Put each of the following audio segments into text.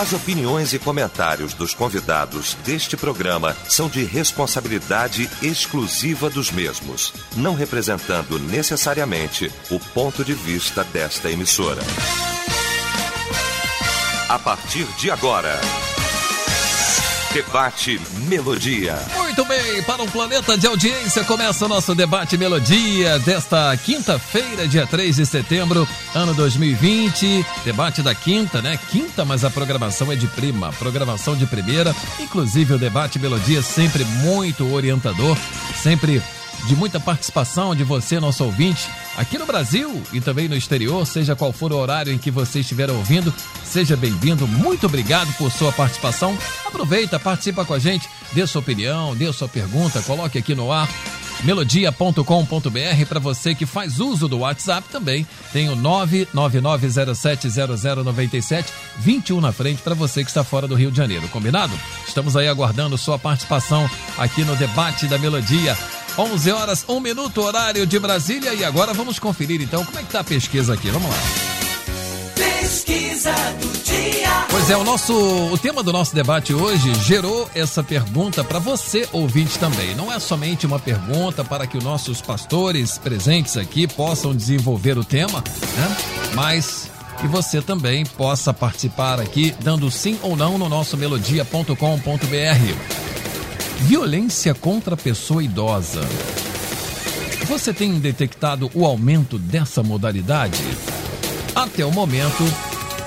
As opiniões e comentários dos convidados deste programa são de responsabilidade exclusiva dos mesmos, não representando necessariamente o ponto de vista desta emissora. A partir de agora. Debate Melodia. Muito bem, para um planeta de audiência, começa o nosso debate Melodia desta quinta-feira, dia 3 de setembro, ano 2020. Debate da quinta, né? Quinta, mas a programação é de prima, programação de primeira. Inclusive, o debate Melodia sempre muito orientador, sempre de muita participação de você, nosso ouvinte, aqui no Brasil e também no exterior, seja qual for o horário em que você estiver ouvindo, seja bem-vindo. Muito obrigado por sua participação. Aproveita, participa com a gente, dê sua opinião, dê sua pergunta, coloque aqui no ar melodia.com.br para você que faz uso do WhatsApp também. Tem o 999070097 21 na frente para você que está fora do Rio de Janeiro. Combinado? Estamos aí aguardando sua participação aqui no debate da Melodia. 11 horas, 1 minuto, horário de Brasília. E agora vamos conferir então como é que está a pesquisa aqui. Vamos lá. Pesquisa do dia. Pois é, o nosso o tema do nosso debate hoje gerou essa pergunta para você ouvinte também. Não é somente uma pergunta para que os nossos pastores presentes aqui possam desenvolver o tema, né? Mas que você também possa participar aqui dando sim ou não no nosso melodia.com.br. Violência contra a pessoa idosa. Você tem detectado o aumento dessa modalidade? Até o momento,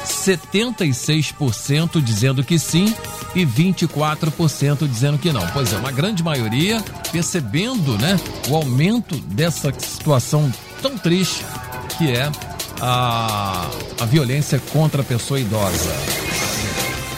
76% dizendo que sim e 24% dizendo que não. Pois é, uma grande maioria percebendo, né, o aumento dessa situação tão triste que é a, a violência contra a pessoa idosa.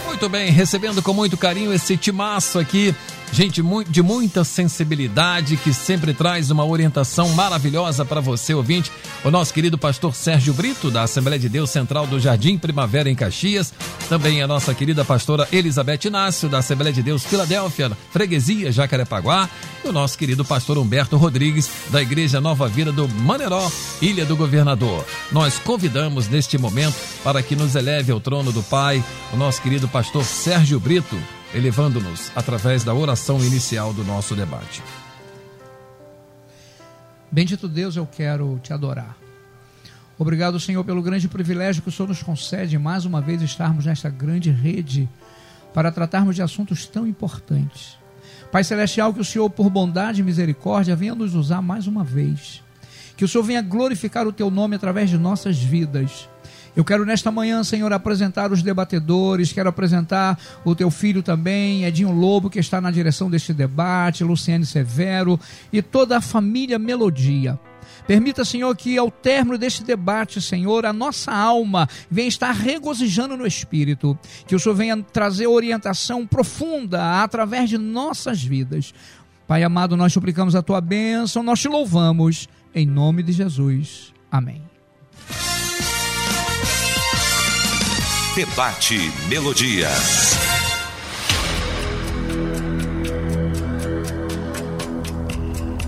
Muito bem, recebendo com muito carinho esse timaço aqui Gente de muita sensibilidade que sempre traz uma orientação maravilhosa para você, ouvinte. O nosso querido pastor Sérgio Brito, da Assembleia de Deus Central do Jardim Primavera em Caxias. Também a nossa querida pastora Elizabeth Inácio, da Assembleia de Deus Filadélfia, Freguesia Jacarepaguá. E o nosso querido pastor Humberto Rodrigues, da Igreja Nova Vida do Maneró, Ilha do Governador. Nós convidamos neste momento para que nos eleve ao trono do Pai o nosso querido pastor Sérgio Brito elevando-nos através da oração inicial do nosso debate. Bendito Deus, eu quero te adorar. Obrigado, Senhor, pelo grande privilégio que o Senhor nos concede mais uma vez estarmos nesta grande rede para tratarmos de assuntos tão importantes. Pai Celestial, que o Senhor, por bondade e misericórdia, venha nos usar mais uma vez. Que o Senhor venha glorificar o teu nome através de nossas vidas eu quero nesta manhã, Senhor, apresentar os debatedores, quero apresentar o teu filho também, Edinho Lobo, que está na direção deste debate, Luciane Severo e toda a família Melodia. Permita, Senhor, que ao término deste debate, Senhor, a nossa alma venha estar regozijando no Espírito. Que o Senhor venha trazer orientação profunda através de nossas vidas. Pai amado, nós suplicamos a tua bênção, nós te louvamos. Em nome de Jesus. Amém. Debate Melodia.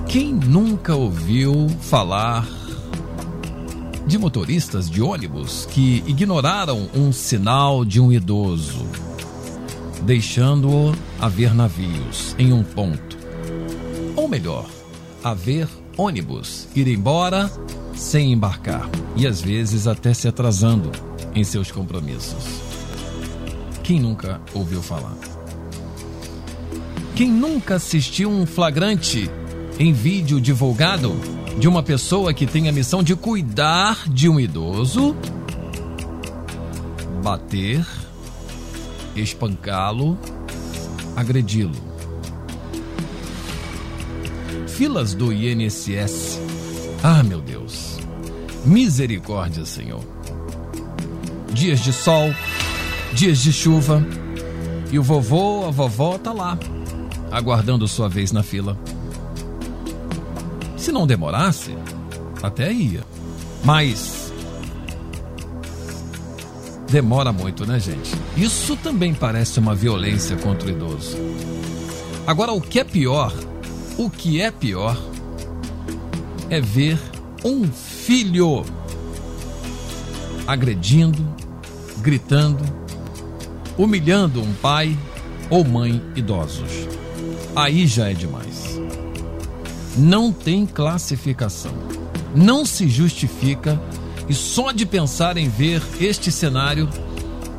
Quem nunca ouviu falar de motoristas de ônibus que ignoraram um sinal de um idoso, deixando-o a ver navios em um ponto? Ou melhor, a ver ônibus ir embora sem embarcar e às vezes até se atrasando em seus compromissos. Quem nunca ouviu falar? Quem nunca assistiu um flagrante em vídeo divulgado de uma pessoa que tem a missão de cuidar de um idoso, bater, espancá-lo, agredi-lo? Filas do INSS. Ah, meu Deus. Misericórdia, Senhor dias de sol, dias de chuva. E o vovô, a vovó tá lá, aguardando sua vez na fila. Se não demorasse, até ia. Mas demora muito, né, gente? Isso também parece uma violência contra o idoso. Agora, o que é pior, o que é pior é ver um filho agredindo, gritando, humilhando um pai ou mãe idosos. Aí já é demais. Não tem classificação. Não se justifica e só de pensar em ver este cenário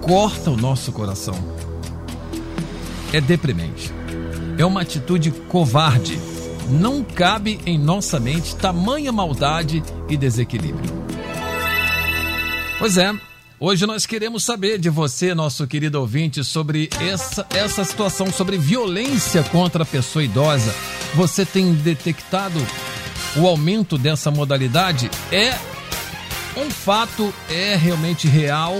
corta o nosso coração. É deprimente. É uma atitude covarde. Não cabe em nossa mente tamanha maldade e desequilíbrio. Pois é, Hoje nós queremos saber de você, nosso querido ouvinte, sobre essa, essa situação, sobre violência contra a pessoa idosa. Você tem detectado o aumento dessa modalidade? É um fato, é realmente real,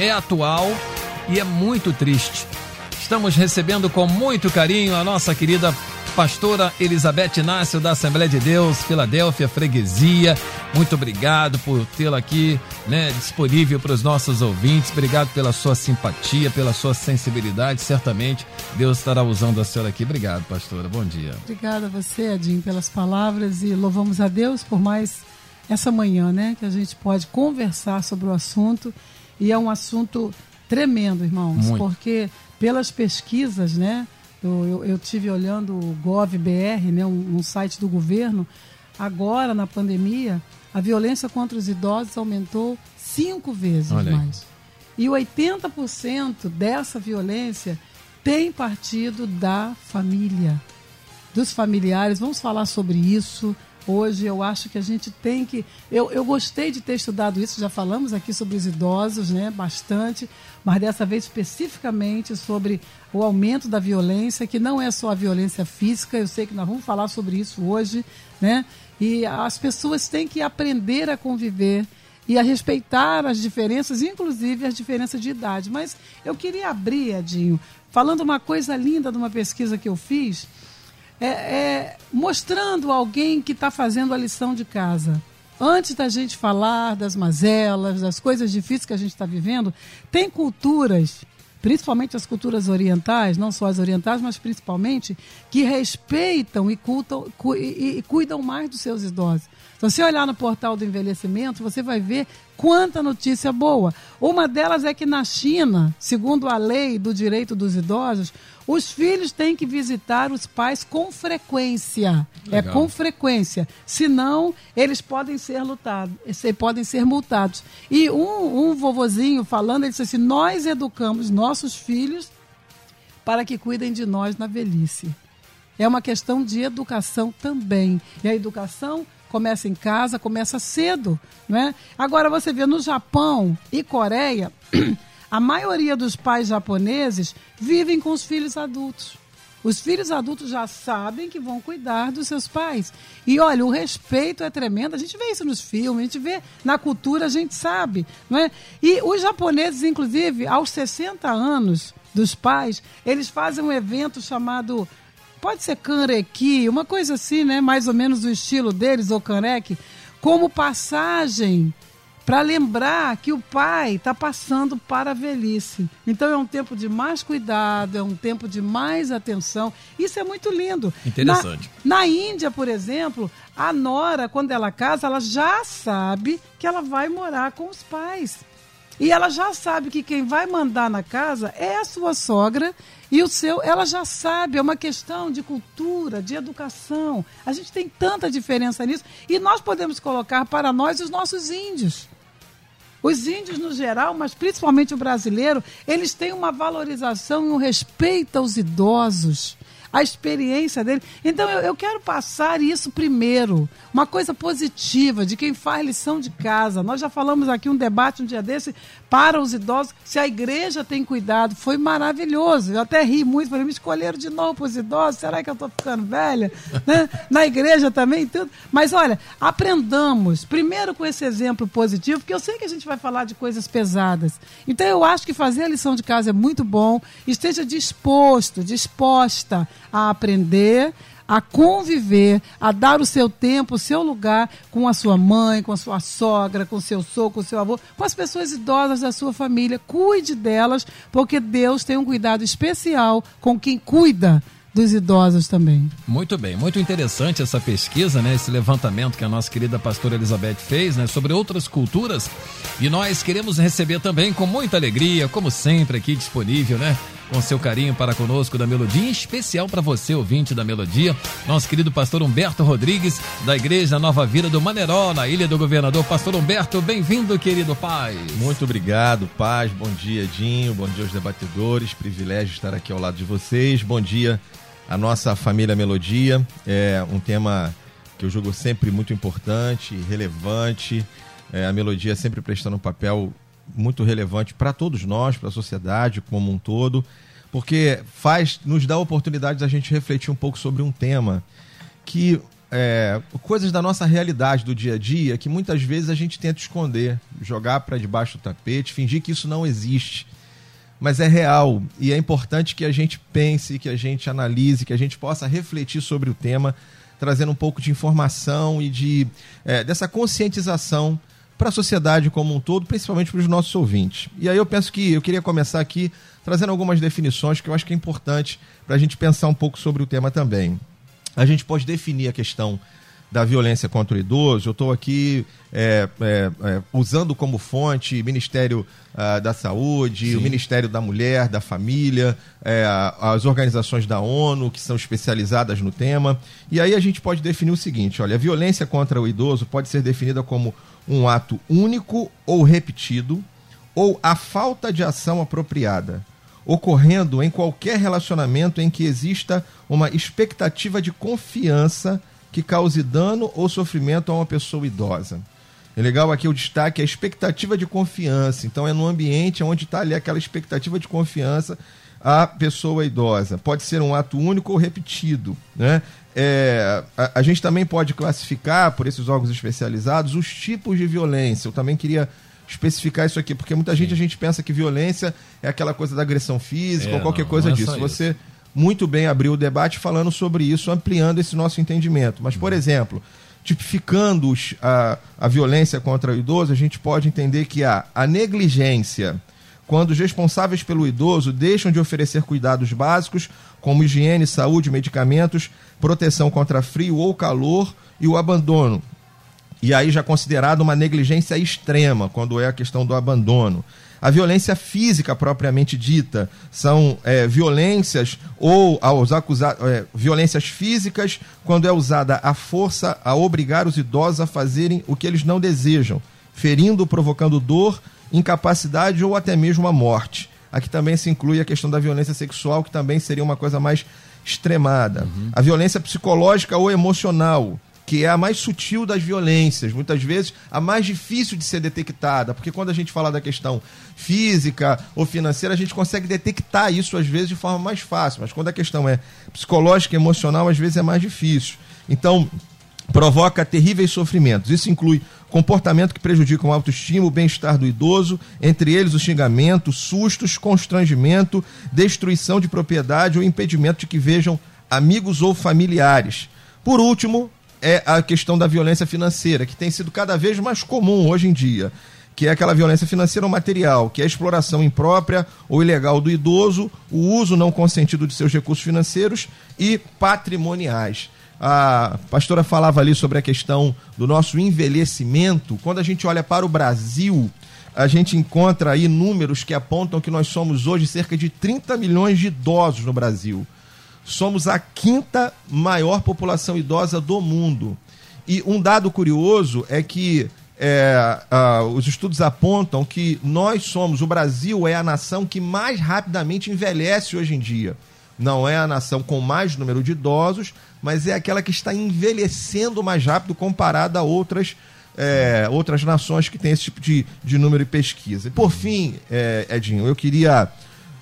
é atual e é muito triste. Estamos recebendo com muito carinho a nossa querida pastora Elizabeth Inácio da Assembleia de Deus, Filadélfia, Freguesia. Muito obrigado por tê-la aqui, né, disponível para os nossos ouvintes. Obrigado pela sua simpatia, pela sua sensibilidade. Certamente Deus estará usando a senhora aqui. Obrigado, pastora. Bom dia. Obrigada a você, Adim, pelas palavras e louvamos a Deus por mais essa manhã, né, que a gente pode conversar sobre o assunto. E é um assunto tremendo, irmãos, Muito. porque pelas pesquisas, né, eu, eu, eu tive olhando o GovBR, né, um, um site do governo. Agora, na pandemia, a violência contra os idosos aumentou cinco vezes mais. E 80% dessa violência tem partido da família, dos familiares. Vamos falar sobre isso. Hoje eu acho que a gente tem que. Eu, eu gostei de ter estudado isso, já falamos aqui sobre os idosos, né? Bastante, mas dessa vez especificamente sobre o aumento da violência, que não é só a violência física, eu sei que nós vamos falar sobre isso hoje, né? E as pessoas têm que aprender a conviver e a respeitar as diferenças, inclusive as diferenças de idade. Mas eu queria abrir, Edinho, falando uma coisa linda de uma pesquisa que eu fiz é, é, mostrando alguém que está fazendo a lição de casa. Antes da gente falar das mazelas, das coisas difíceis que a gente está vivendo, tem culturas, principalmente as culturas orientais, não só as orientais, mas principalmente, que respeitam e, cultam, e, e cuidam mais dos seus idosos. Se você olhar no portal do envelhecimento, você vai ver quanta notícia boa. Uma delas é que na China, segundo a lei do direito dos idosos, os filhos têm que visitar os pais com frequência. É Legal. É com frequência. Senão, eles podem ser lutados, podem ser multados. E um, um vovozinho falando, ele disse assim: nós educamos nossos filhos para que cuidem de nós na velhice. É uma questão de educação também. E a educação começa em casa, começa cedo, não é? Agora você vê no Japão e Coreia, a maioria dos pais japoneses vivem com os filhos adultos. Os filhos adultos já sabem que vão cuidar dos seus pais. E olha, o respeito é tremendo. A gente vê isso nos filmes, a gente vê na cultura, a gente sabe, não é? E os japoneses, inclusive, aos 60 anos dos pais, eles fazem um evento chamado pode ser canrequi, uma coisa assim, né? Mais ou menos o estilo deles, ou caneque, como passagem para lembrar que o pai está passando para a velhice. Então é um tempo de mais cuidado, é um tempo de mais atenção. Isso é muito lindo. Interessante. Na, na Índia, por exemplo, a nora, quando ela casa, ela já sabe que ela vai morar com os pais. E ela já sabe que quem vai mandar na casa é a sua sogra e o seu, ela já sabe, é uma questão de cultura, de educação. A gente tem tanta diferença nisso e nós podemos colocar para nós os nossos índios. Os índios no geral, mas principalmente o brasileiro, eles têm uma valorização e um respeito aos idosos a experiência dele. Então eu, eu quero passar isso primeiro, uma coisa positiva de quem faz lição de casa. Nós já falamos aqui um debate um dia desse para os idosos, se a igreja tem cuidado, foi maravilhoso. Eu até ri muito, falei, me escolheram de novo para os idosos, será que eu estou ficando velha? né? Na igreja também, tudo. Mas olha, aprendamos primeiro com esse exemplo positivo, porque eu sei que a gente vai falar de coisas pesadas. Então eu acho que fazer a lição de casa é muito bom, esteja disposto, disposta a aprender, a conviver, a dar o seu tempo, o seu lugar com a sua mãe, com a sua sogra, com o seu sogro, com o seu avô, com as pessoas idosas da sua família. Cuide delas, porque Deus tem um cuidado especial com quem cuida dos idosos também. Muito bem, muito interessante essa pesquisa, né? Esse levantamento que a nossa querida pastora Elizabeth fez, né? Sobre outras culturas. E nós queremos receber também com muita alegria, como sempre aqui disponível, né? Com seu carinho para conosco da Melodia, em especial para você, ouvinte da Melodia, nosso querido pastor Humberto Rodrigues, da Igreja Nova Vida do Maneró, na Ilha do Governador. Pastor Humberto, bem-vindo, querido Paz. Muito obrigado, Paz. Bom dia, Dinho. Bom dia aos debatedores. Privilégio estar aqui ao lado de vocês. Bom dia a nossa família Melodia. É um tema que eu julgo sempre muito importante, relevante. É, a melodia sempre prestando um papel muito relevante para todos nós, para a sociedade como um todo, porque faz, nos dá a oportunidade da gente refletir um pouco sobre um tema que é, coisas da nossa realidade do dia a dia que muitas vezes a gente tenta esconder, jogar para debaixo do tapete, fingir que isso não existe mas é real. E é importante que a gente pense, que a gente analise, que a gente possa refletir sobre o tema, trazendo um pouco de informação e de é, dessa conscientização para a sociedade como um todo, principalmente para os nossos ouvintes. E aí eu penso que eu queria começar aqui trazendo algumas definições que eu acho que é importante para a gente pensar um pouco sobre o tema também. A gente pode definir a questão da violência contra o idoso, eu estou aqui é, é, é, usando como fonte Ministério uh, da Saúde, Sim. o Ministério da Mulher, da Família, é, as organizações da ONU que são especializadas no tema. E aí a gente pode definir o seguinte: olha, a violência contra o idoso pode ser definida como um ato único ou repetido, ou a falta de ação apropriada ocorrendo em qualquer relacionamento em que exista uma expectativa de confiança que cause dano ou sofrimento a uma pessoa idosa. É legal aqui o destaque a expectativa de confiança. Então é no ambiente onde está ali aquela expectativa de confiança à pessoa idosa. Pode ser um ato único ou repetido. Né? É, a, a, gente também pode classificar, por esses órgãos especializados, os tipos de violência. Eu também queria especificar isso aqui, porque muita gente a gente pensa que violência é aquela coisa da agressão física é, ou qualquer não, coisa não é disso. Você muito bem abriu o debate falando sobre isso, ampliando esse nosso entendimento. Mas, por exemplo, tipificando a, a violência contra o idoso, a gente pode entender que há a negligência, quando os responsáveis pelo idoso deixam de oferecer cuidados básicos, como higiene, saúde, medicamentos, proteção contra frio ou calor e o abandono. E aí já considerado uma negligência extrema, quando é a questão do abandono. A violência física propriamente dita são é, violências ou aos acusados, é, violências físicas quando é usada a força a obrigar os idosos a fazerem o que eles não desejam, ferindo, provocando dor, incapacidade ou até mesmo a morte. Aqui também se inclui a questão da violência sexual, que também seria uma coisa mais extremada. Uhum. A violência psicológica ou emocional, que é a mais sutil das violências, muitas vezes a mais difícil de ser detectada, porque quando a gente fala da questão física ou financeira, a gente consegue detectar isso às vezes de forma mais fácil, mas quando a questão é psicológica e emocional, às vezes é mais difícil. Então, provoca terríveis sofrimentos. Isso inclui comportamento que prejudica a autoestima, o bem-estar do idoso, entre eles o xingamento, sustos, constrangimento, destruição de propriedade ou impedimento de que vejam amigos ou familiares. Por último, é a questão da violência financeira, que tem sido cada vez mais comum hoje em dia, que é aquela violência financeira ou material, que é a exploração imprópria ou ilegal do idoso, o uso não consentido de seus recursos financeiros e patrimoniais. A pastora falava ali sobre a questão do nosso envelhecimento. Quando a gente olha para o Brasil, a gente encontra aí números que apontam que nós somos hoje cerca de 30 milhões de idosos no Brasil somos a quinta maior população idosa do mundo. E um dado curioso é que é, uh, os estudos apontam que nós somos, o Brasil é a nação que mais rapidamente envelhece hoje em dia. Não é a nação com mais número de idosos, mas é aquela que está envelhecendo mais rápido comparada a outras, é, outras nações que têm esse tipo de, de número de pesquisa. E por fim, é, Edinho, eu queria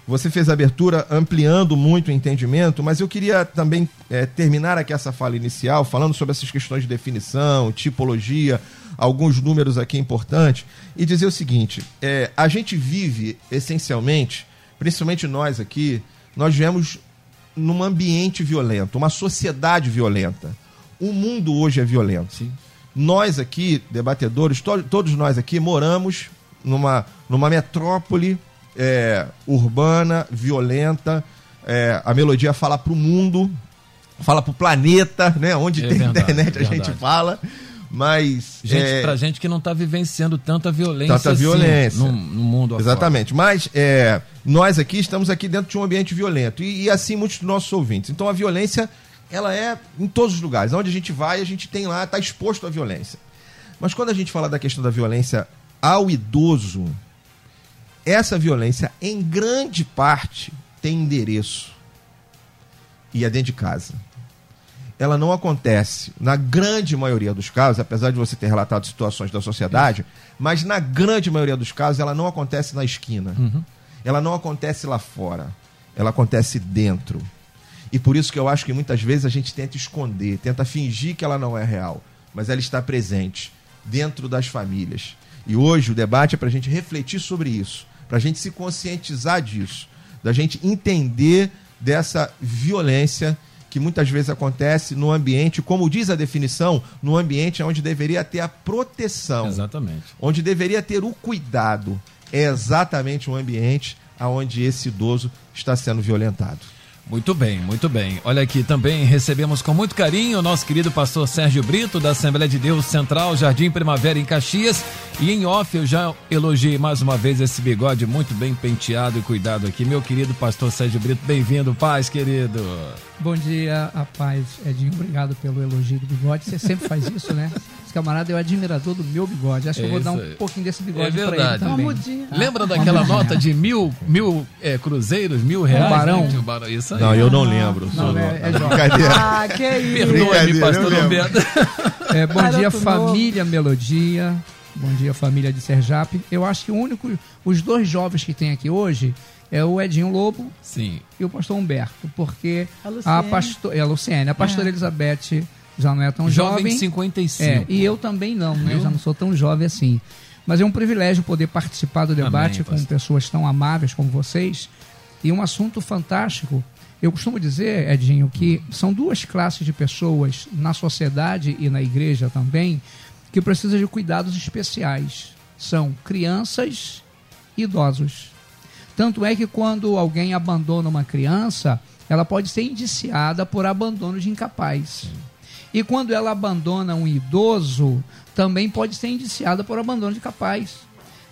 você fez a abertura ampliando muito o entendimento, mas eu queria também é, terminar aqui essa fala inicial falando sobre essas questões de definição, tipologia, alguns números aqui importantes, e dizer o seguinte: é, a gente vive essencialmente, principalmente nós aqui, nós vivemos num ambiente violento, uma sociedade violenta. O mundo hoje é violento. Sim. Nós aqui, debatedores, to todos nós aqui moramos numa, numa metrópole é, urbana, violenta, é, a melodia fala para o mundo, fala para o planeta, né? Onde É tem verdade, internet a gente fala. Mas. Gente, é, pra gente que não tá vivenciando tanta violência, Tanta assim violência. no, no mundo afora. Exatamente. Mas é, nós aqui estamos aqui dentro de um ambiente violento. E, e assim muitos dos nossos ouvintes. Então a violência, ela é em todos os lugares. Onde a gente vai, a gente tem lá, está exposto à violência. Mas quando a gente fala da questão da violência ao idoso, essa violência, em grande parte, tem endereço. E é dentro de casa. Ela não acontece, na grande maioria dos casos, apesar de você ter relatado situações da sociedade, mas na grande maioria dos casos ela não acontece na esquina. Ela não acontece lá fora. Ela acontece dentro. E por isso que eu acho que muitas vezes a gente tenta esconder, tenta fingir que ela não é real, mas ela está presente dentro das famílias. E hoje o debate é para a gente refletir sobre isso, para a gente se conscientizar disso, da gente entender dessa violência que muitas vezes acontece no ambiente, como diz a definição, no ambiente onde deveria ter a proteção, Exatamente. onde deveria ter o cuidado. É exatamente um ambiente onde esse idoso está sendo violentado. Muito bem, muito bem. Olha aqui, também recebemos com muito carinho o nosso querido pastor Sérgio Brito, da Assembleia de Deus Central, Jardim Primavera, em Caxias. E em off, eu já elogiei mais uma vez esse bigode muito bem penteado e cuidado aqui. Meu querido pastor Sérgio Brito, bem-vindo, paz, querido. Bom dia, a paz, Edinho. Obrigado pelo elogio do bigode. Você sempre faz isso, né? Esse camarada é o admirador do meu bigode. Acho que eu vou É dar um aí. pouquinho desse É bigode pra ele verdade. Uma também. mudinha. Lembra daquela nota de mil, mil é, cruzeiros, mil reais? barão. né? O barão. Isso aí. Não, eu não lembro. Não, é- é brincadeira. Ah, que isso. Perdoe-me, pastor eu. É, bom Garoto dia, novo. família Melodia. Bom dia, família de Serjap. Eu acho que o único, os dois jovens que tem aqui hoje é o Edinho Lobo Sim. e o pastor Humberto, porque A Luciene. a pastor, é a Luciene, a pastora É. Elizabeth já não é tão Jovem jovem. de 55. É, e eu também não, né? Viu? Já não sou tão jovem assim. Mas é um privilégio poder participar do debate Amém, com pastor. pessoas tão amáveis como vocês. E um assunto fantástico. Eu costumo dizer, Edinho, que são duas classes de pessoas na sociedade e na igreja também que precisam de cuidados especiais. São crianças e idosos. Tanto é que quando alguém abandona uma criança, ela pode ser indiciada por abandono de incapaz. E quando ela abandona um idoso, também pode ser indiciada por abandono de capaz.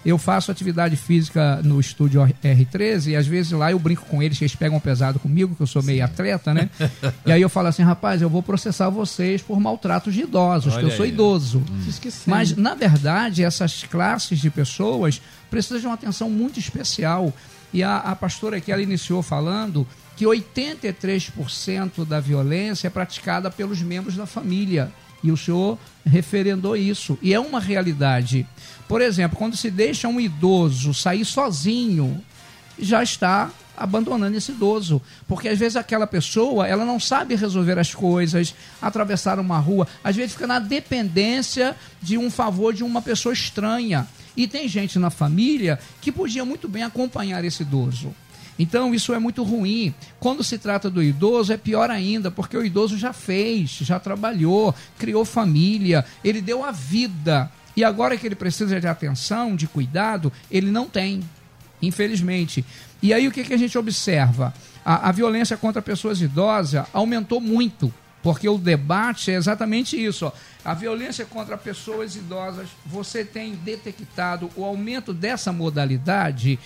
Eu faço atividade física no estúdio R13 e às vezes lá eu brinco com eles, que eles pegam pesado comigo, que eu sou meio atleta, né? e aí eu falo assim, rapaz, eu vou processar vocês por maltratos de idosos, que Olha eu sou aí. idoso. Esqueci. Mas, na verdade, essas classes de pessoas precisam de uma atenção muito especial. E a, a pastora aqui, ela iniciou falando que 83% da violência é praticada pelos membros da família. E o senhor referendou isso. E é uma realidade. Por exemplo, quando se deixa um idoso sair sozinho, já está abandonando esse idoso, porque às vezes aquela pessoa, ela não sabe resolver as coisas, atravessar uma rua, às vezes fica na dependência de um favor de uma pessoa estranha. E tem gente na família que podia muito bem acompanhar esse idoso. Então isso é muito ruim. Quando se trata do idoso, é pior ainda, porque o idoso já fez, já trabalhou, criou família, ele deu a vida. E agora que ele precisa de atenção, de cuidado, ele não tem infelizmente. E aí o que, que a gente observa? A, a violência contra pessoas idosas aumentou muito, porque o debate é exatamente isso. Ó. A violência contra pessoas idosas, você tem detectado o aumento dessa modalidade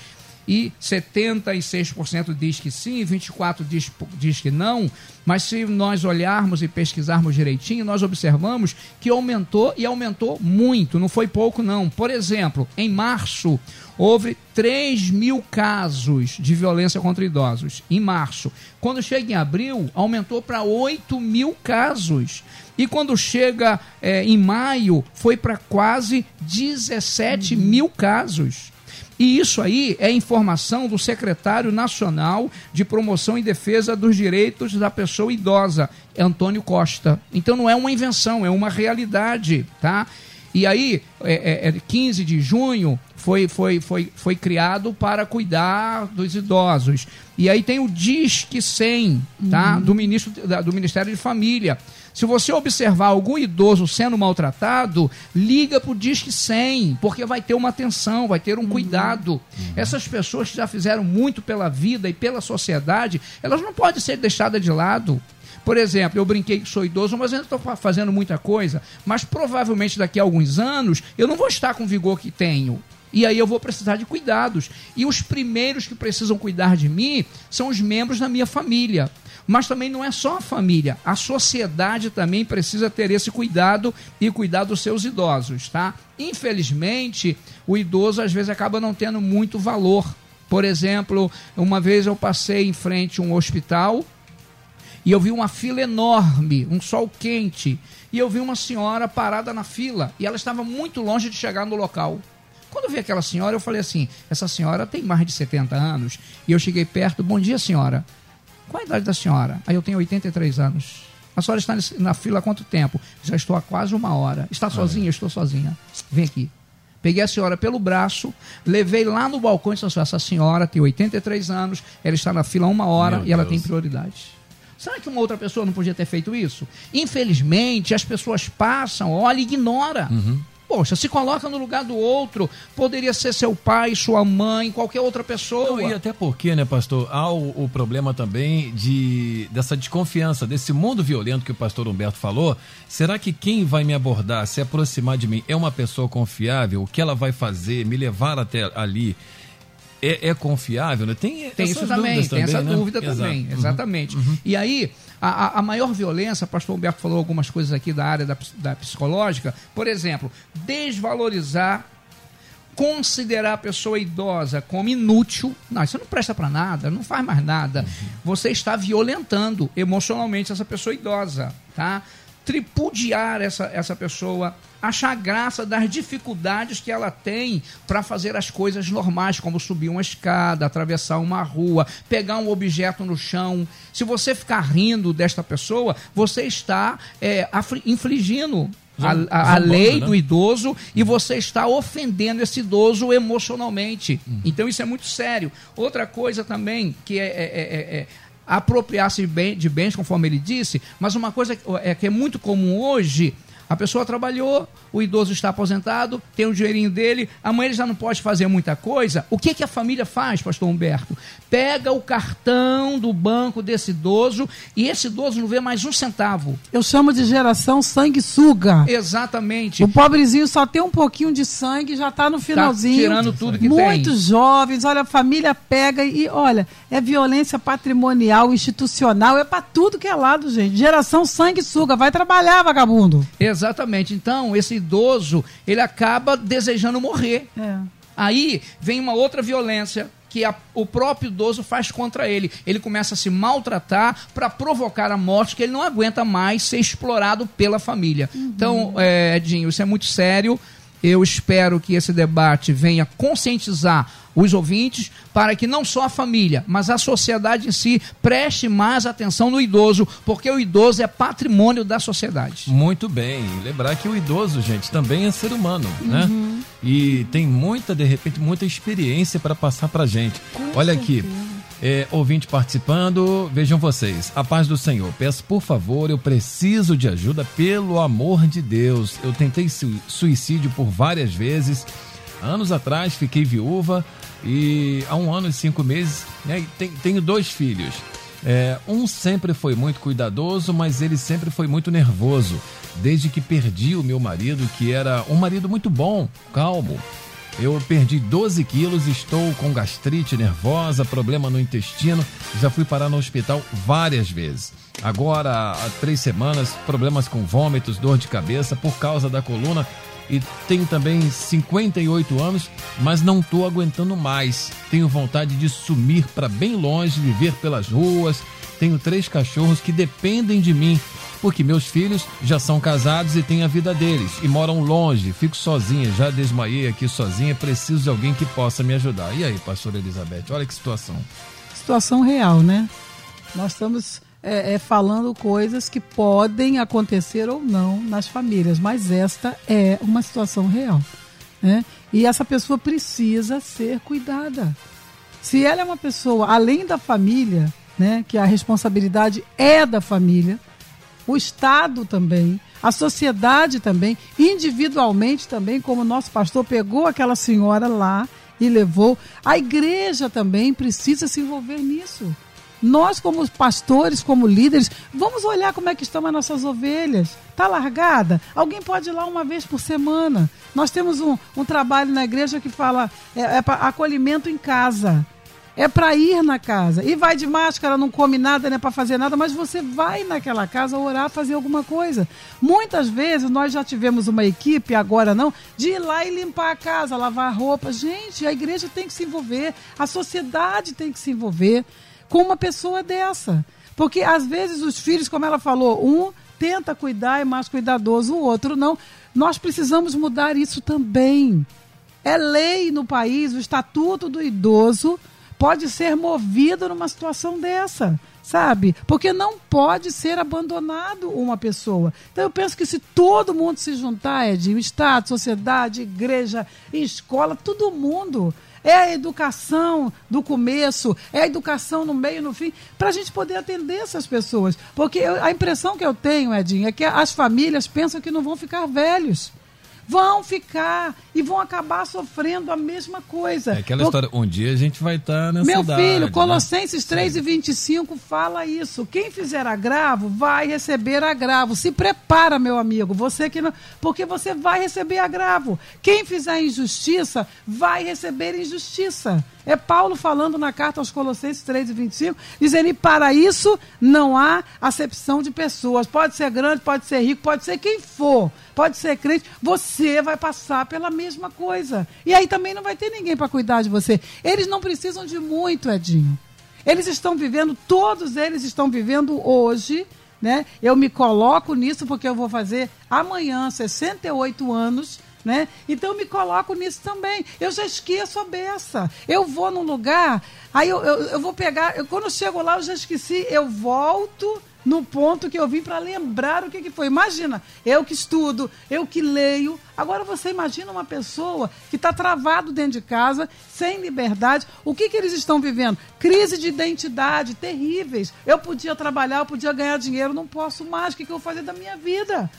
e 76% diz que sim, 24% diz, diz que não, mas se nós olharmos e pesquisarmos direitinho, nós observamos que aumentou e aumentou muito, não foi pouco não. Por exemplo, em março, houve 3 mil casos de violência contra idosos, em março. Quando chega em abril, aumentou para 8 mil casos. E quando chega eh, em maio, foi para quase 17 mil casos. E isso aí é informação do secretário nacional de promoção e defesa dos direitos da pessoa idosa, Antônio Costa. Então não é uma invenção, é uma realidade, tá? E aí, é, é, 15 de junho, foi, foi, foi, foi criado para cuidar dos idosos. E aí tem o Disque 100, tá? Uhum. Do, ministro, do Ministério de Família. Se você observar algum idoso sendo maltratado, liga para o Disque 100, porque vai ter uma atenção, vai ter um uhum. cuidado. Uhum. Essas pessoas que já fizeram muito pela vida e pela sociedade, elas não podem ser deixadas de lado. Por exemplo, eu brinquei que sou idoso, mas ainda estou fazendo muita coisa. Mas provavelmente daqui a alguns anos eu não vou estar com o vigor que tenho. E aí eu vou precisar de cuidados. E os primeiros que precisam cuidar de mim são os membros da minha família. Mas também não é só a família, a sociedade também precisa ter esse cuidado e cuidar dos seus idosos, tá? Infelizmente, o idoso às vezes acaba não tendo muito valor. Por exemplo, uma vez eu passei em frente a um hospital e eu vi uma fila enorme, um sol quente, e eu vi uma senhora parada na fila e ela estava muito longe de chegar no local. Quando eu vi aquela senhora, eu falei assim: essa senhora tem mais de 70 anos. E eu cheguei perto, bom dia, senhora. Qual a idade da senhora? Aí eu tenho 83 anos. A senhora está na fila há quanto tempo? Já estou há quase uma hora. Está sozinha? Estou sozinha. Vem aqui. Peguei a senhora pelo braço, levei lá no balcão e disse: assim, essa senhora tem 83 anos, ela está na fila há uma hora Meu e ela tem prioridade. Será que uma outra pessoa não podia ter feito isso? Infelizmente, as pessoas passam, olha e ignora. Uhum. Poxa, se coloca no lugar do outro. Poderia ser seu pai, sua mãe, qualquer outra pessoa. Não, e até porque, né, pastor, há o, o, problema também de dessa desconfiança, desse mundo violento que o pastor Humberto falou. Será que quem vai me abordar, se aproximar de mim, é uma pessoa confiável? O que ela vai fazer, me levar até ali? É, é confiável? Né? Tem, tem isso também, tem também, essa né? dúvida Exato. também, uhum. exatamente. Uhum. E aí, a, a, maior violência, pastor Humberto falou algumas coisas aqui da área da, da psicológica, por exemplo, desvalorizar considerar a pessoa idosa como inútil, não, isso não presta para nada, não faz mais nada. Uhum. Você está violentando emocionalmente essa pessoa idosa, tá? Tripudiar essa, essa pessoa, achar graça das dificuldades que ela tem para fazer as coisas normais, como subir uma escada, atravessar uma rua, pegar um objeto no chão. Se você ficar rindo desta pessoa, você está é, infligindo a, a, a, lei né? do idoso e você está ofendendo esse idoso emocionalmente. Hum. Então isso é muito sério. Outra coisa também que é, é, é, é apropriar-se de bens, conforme ele disse, mas uma coisa é que é muito comum hoje a pessoa trabalhou, o idoso está aposentado, tem o dinheirinho dele, amanhã ele já não pode fazer muita coisa. O que, que a família faz, pastor Humberto? Pega o cartão do banco desse idoso e esse idoso não vê mais um centavo. Eu chamo de geração sanguessuga. Exatamente. O pobrezinho só tem um pouquinho de sangue, já está no tá finalzinho. Tá tirando tudo que Muitos tem. Muitos jovens, olha, a família pega e, olha, é violência patrimonial, institucional, é para tudo que é lado, gente. Geração sanguessuga, vai trabalhar, vagabundo. Exatamente. Exatamente. Então, esse idoso, ele acaba desejando morrer. É. Aí vem uma outra violência que a, o próprio idoso faz contra ele. Ele começa a se maltratar para provocar a morte, que ele não aguenta mais ser explorado pela família. Uhum. Então, é, Edinho, isso é muito sério. Eu espero que esse debate venha conscientizar os ouvintes para que não só a família, mas a sociedade em si preste mais atenção no idoso, porque o idoso é patrimônio da sociedade. Muito bem. Lembrar que o idoso, gente, também é ser humano, né? uhum. né? E tem muita, de repente, muita experiência para passar para gente. Com Olha certeza. aqui. É, ouvinte participando, vejam vocês. A paz do Senhor. Peço por favor, eu preciso de ajuda, pelo amor de Deus. Eu tentei suicídio por várias vezes. Anos atrás fiquei viúva, e há um ano e cinco meses né, tenho dois filhos. É, um sempre foi muito cuidadoso, mas ele sempre foi muito nervoso. Desde que perdi o meu marido, que era um marido muito bom, calmo. Eu perdi 12 quilos, estou com gastrite nervosa, problema no intestino. Já fui parar no hospital várias vezes. Agora, há três semanas, problemas com vômitos, dor de cabeça por causa da coluna e tenho também 58 anos, mas não estou aguentando mais. Tenho vontade de sumir para bem longe, viver pelas ruas. Tenho três cachorros que dependem de mim, porque meus filhos já são casados e têm a vida deles e moram longe. Fico sozinha, já desmaiei aqui sozinha, preciso de alguém que possa me ajudar. E aí, pastora Elizabeth, olha que situação. Situação real, né? Nós estamos é, é, falando coisas que podem acontecer ou não nas famílias, mas esta é uma situação real. Né? E essa pessoa precisa ser cuidada. Se ela é uma pessoa além da família, né, que a responsabilidade é da família, o Estado também, a sociedade também, individualmente também, como o nosso pastor pegou aquela senhora lá e levou, a igreja também precisa se envolver nisso. Nós, como pastores, como líderes, vamos olhar como é que estão as nossas ovelhas. Está largada? Alguém pode ir lá uma vez por semana. Nós temos um, um trabalho na igreja que fala é, é acolhimento em casa é para ir na casa. E vai de máscara, não come nada, não é para fazer nada, mas você vai naquela casa orar, fazer alguma coisa. Muitas vezes nós já tivemos uma equipe, agora não, de ir lá e limpar a casa, lavar a roupa. Gente, a igreja tem que se envolver, a sociedade tem que se envolver com uma pessoa dessa. Porque às vezes os filhos, como ela falou, um tenta cuidar, é mais cuidadoso, o outro não. Nós precisamos mudar isso também. É lei no país, o Estatuto do Idoso pode ser movido numa situação dessa, sabe? Porque não pode ser abandonado uma pessoa. Então eu penso que se todo mundo se juntar, Ed, o Estado, sociedade, igreja, escola, todo mundo. É a educação do começo, é a educação no meio no fim, para a gente poder atender essas pessoas. Porque eu, a impressão que eu tenho, Edinho, é que as famílias pensam que não vão ficar velhos vão ficar e vão acabar sofrendo a mesma coisa. É aquela história, um dia a gente vai estar tá nessa Meu idade, filho, né? Colossenses 3 e 25 fala isso. Quem fizer agravo vai receber agravo. Se prepara, meu amigo, você que não, porque você vai receber agravo. Quem fizer injustiça vai receber injustiça. É Paulo falando na carta aos Colossenses 3 e 25, dizendo: e para isso não há acepção de pessoas. Pode ser grande, pode ser rico, pode ser quem for, pode ser crente, você vai passar pela mesma coisa. E aí também não vai ter ninguém para cuidar de você. Eles não precisam de muito, Edinho. Eles estão vivendo, todos eles estão vivendo hoje. Né? Eu me coloco nisso porque eu vou fazer amanhã 68 anos né? Então me coloco nisso também. Eu já esqueço a beça. Eu vou num lugar, aí eu, eu, eu vou pegar, eu, quando eu chego lá eu já esqueci, eu volto no ponto que eu vim para lembrar o que, que foi. Imagina, eu que estudo, eu que leio. Agora você imagina uma pessoa que está travado dentro de casa, sem liberdade. O que, que eles estão vivendo? Crise de identidade terríveis. Eu podia trabalhar, eu podia ganhar dinheiro, não posso mais. O que, que eu vou fazer da minha vida?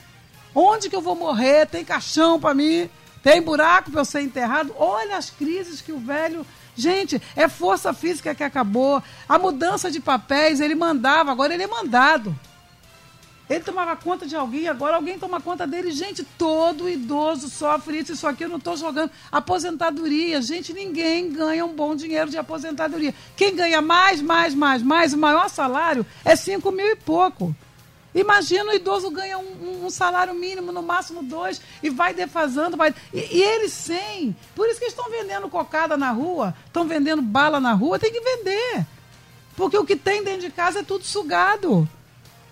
Onde que eu vou morrer? Tem caixão para mim? Tem buraco para eu ser enterrado? Olha as crises que o velho. Gente, é força física que acabou. A mudança de papéis, ele mandava, agora ele é mandado. Ele tomava conta de alguém, agora alguém toma conta dele. Gente, todo idoso sofre isso, isso aqui eu não estou jogando. Aposentadoria, gente, ninguém ganha um bom dinheiro de aposentadoria. Quem ganha mais, mais, mais, mais, o maior salário é 5 mil e pouco. Imagina o idoso ganha um, um, salário mínimo, no máximo dois, e vai defasando. Vai... E, e eles sem. Por isso que estão vendendo cocada na rua, estão vendendo bala na rua, tem que vender. Porque o que tem dentro de casa é tudo sugado.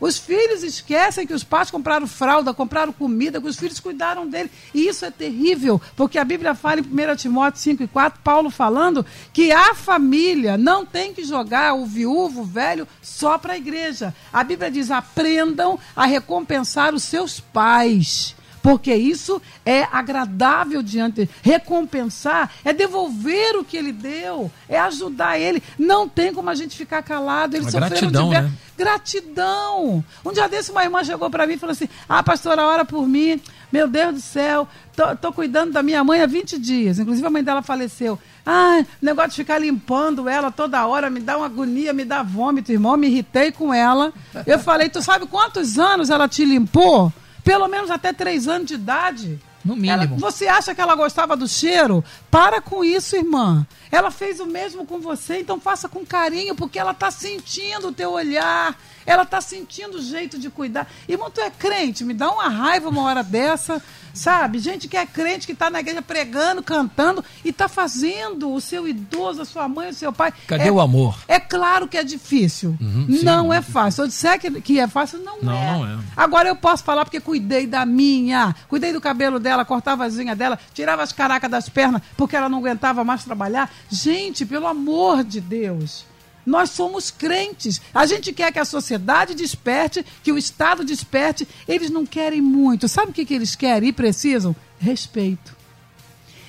Os filhos esquecem que os pais compraram fralda, compraram comida, que os filhos cuidaram dele. E isso é terrível, porque a Bíblia fala em 1 Timóteo 5 e 4, Paulo falando que a família não tem que jogar o viúvo, o velho, só para a igreja. A Bíblia diz: aprendam a recompensar os seus pais porque isso é agradável diante, recompensar, é devolver o que ele deu, é ajudar ele. Não tem como a gente ficar calado. Eles sofreram gratidão, de né? gratidão. Um dia desse uma irmã chegou para mim e falou assim: "Ah, pastora, ora por mim. Meu Deus do céu, tô, tô cuidando da minha mãe há 20 dias. Inclusive a mãe dela faleceu. Ah, negócio de ficar limpando ela toda hora me dá uma agonia, me dá vômito, irmão. Me irritei com ela. Eu falei, tu sabe quantos anos ela te limpou? Pelo menos até três anos de idade. No mínimo. Ela, você acha que ela gostava do cheiro? Para com isso, irmã. Ela fez o mesmo com você, então faça com carinho, porque ela está sentindo o teu olhar, ela está sentindo o jeito de cuidar. Irmão, tu é crente, me dá uma raiva uma hora dessa. Sabe? Gente que é crente, que está na igreja pregando, cantando e está fazendo o seu idoso, a sua mãe, o seu pai. Cadê é, o amor? É claro que é difícil. Uhum, não sim, é fácil. Se eu disser que, que é fácil, não, não é. Não é. Agora eu posso falar porque cuidei da minha, cuidei do cabelo dela, cortava as unhas dela, tirava as caracas das pernas porque ela não aguentava mais trabalhar. Gente, pelo amor de Deus. Nós somos crentes. A gente quer que a sociedade desperte, que o Estado desperte. Eles não querem muito. Sabe o que, que eles querem e precisam? Respeito.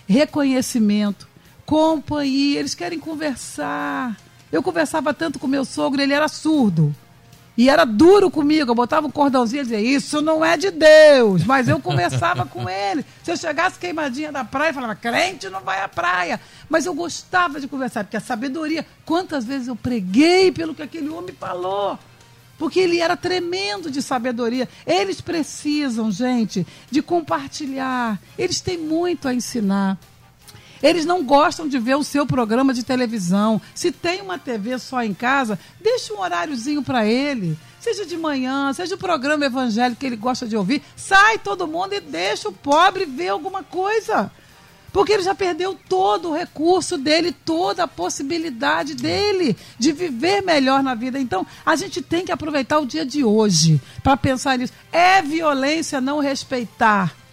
reconhecimento, companhia, eles querem conversar. Eu conversava tanto com meu sogro, ele era surdo. E era duro comigo, eu botava um cordãozinho e dizia, isso não é de Deus. Mas eu conversava com ele. Se eu chegasse queimadinha da praia, eu falava, crente não vai à praia. Mas eu gostava de conversar, porque a sabedoria, quantas vezes eu preguei pelo que aquele homem falou. Porque ele era tremendo de sabedoria. Eles precisam, gente, de compartilhar. Eles têm muito a ensinar. Eles não gostam de ver o seu programa de televisão. Se tem uma TV só em casa, deixa um horáriozinho para ele. Seja de manhã, seja o programa evangélico que ele gosta de ouvir. Sai todo mundo e deixa o pobre ver alguma coisa. Porque ele já perdeu todo o recurso dele, toda a possibilidade dele de viver melhor na vida. Então, a gente tem que aproveitar o dia de hoje para pensar nisso. É violência não respeitar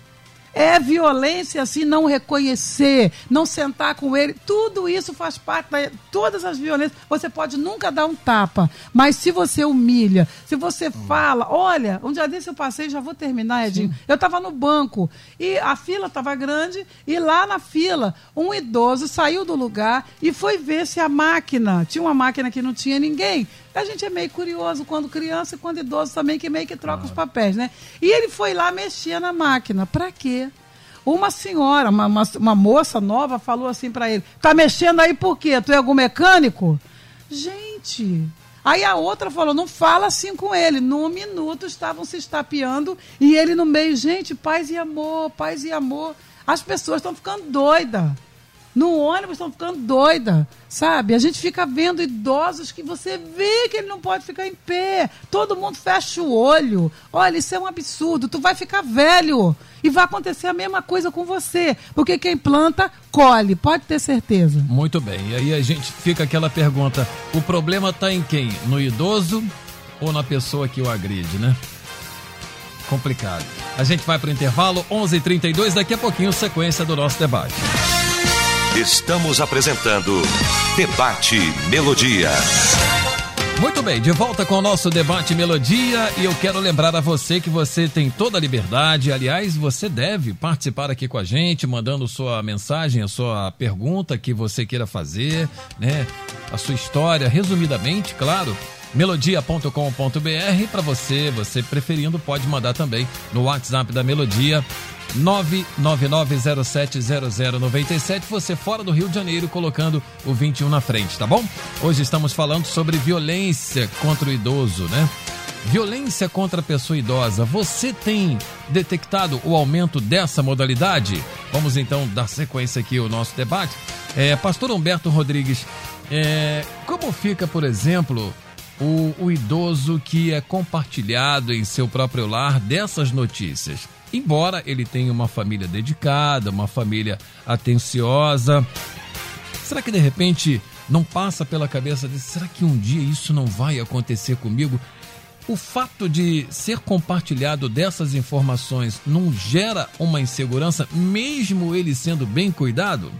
é violência assim não reconhecer, não sentar com ele. Tudo isso faz parte de todas as violências. Você pode nunca dar um tapa, mas se você humilha, se você hum. fala, olha, um dia desse eu passei, já vou terminar, Edinho. Sim. Eu estava no banco e a fila estava grande e lá na fila um idoso saiu do lugar e foi ver se a máquina, tinha uma máquina que não tinha ninguém. A gente é meio curioso quando criança e quando idoso também, que meio que troca ah. os papéis, né? E ele foi lá mexer na máquina. Para quê? Uma senhora, uma, uma, uma moça nova, falou assim para ele: Tá mexendo aí por quê? Tu é algum mecânico? Gente. Aí a outra falou: Não fala assim com ele. Num minuto estavam se estapeando e ele no meio. Gente, paz e amor, paz e amor. As pessoas estão ficando doidas no ônibus estão ficando doida, sabe? A gente fica vendo idosos que você vê que ele não pode ficar em pé. Todo mundo fecha o olho. Olha, isso é um absurdo. Tu vai ficar velho e vai acontecer a mesma coisa com você, porque quem planta colhe, pode ter certeza. Muito bem. E aí a gente fica aquela pergunta: o problema está em quem? No idoso ou na pessoa que o agride, né? Complicado. A gente vai para o intervalo 11:32 daqui a pouquinho sequência do nosso debate. Estamos apresentando Debate Melodia. Muito bem, de volta com o nosso debate Melodia e eu quero lembrar a você que você tem toda a liberdade, aliás, você deve participar aqui com a gente, mandando sua mensagem, a sua pergunta que você queira fazer, né? A sua história, resumidamente, claro, melodia.com.br para você, você preferindo, pode mandar também no WhatsApp da Melodia 999070097, você fora do Rio de Janeiro, colocando o 21 na frente, tá bom? Hoje estamos falando sobre violência contra o idoso, né? Violência contra a pessoa idosa. Você tem detectado o aumento dessa modalidade? Vamos então dar sequência aqui ao nosso debate. É, Pastor Humberto Rodrigues, é, como fica, por exemplo, o, o idoso que é compartilhado em seu próprio lar dessas notícias? Embora ele tenha uma família dedicada, uma família atenciosa, será que de repente não passa pela cabeça dele, será que um dia isso não vai acontecer comigo? O fato de ser compartilhado dessas informações não gera uma insegurança, mesmo ele sendo bem cuidado?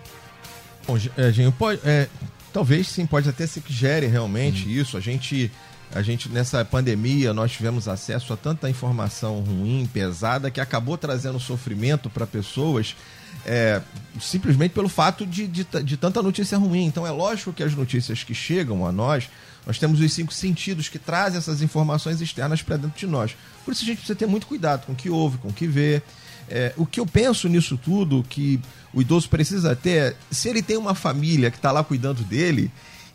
Bom, é, pode, é, talvez sim, pode até ser que gere realmente hum. isso. A gente a gente nessa pandemia nós tivemos acesso a tanta informação ruim, pesada, que acabou trazendo sofrimento para pessoas é, simplesmente pelo fato de, de, de, tanta notícia ruim. Então é lógico que as notícias que chegam a nós, nós temos os cinco sentidos que trazem essas informações externas para dentro de nós. Por isso a gente precisa ter muito cuidado com o que ouve, com o que vê. É, o que eu penso nisso tudo, que o idoso precisa ter, se ele tem uma família que está lá cuidando dele,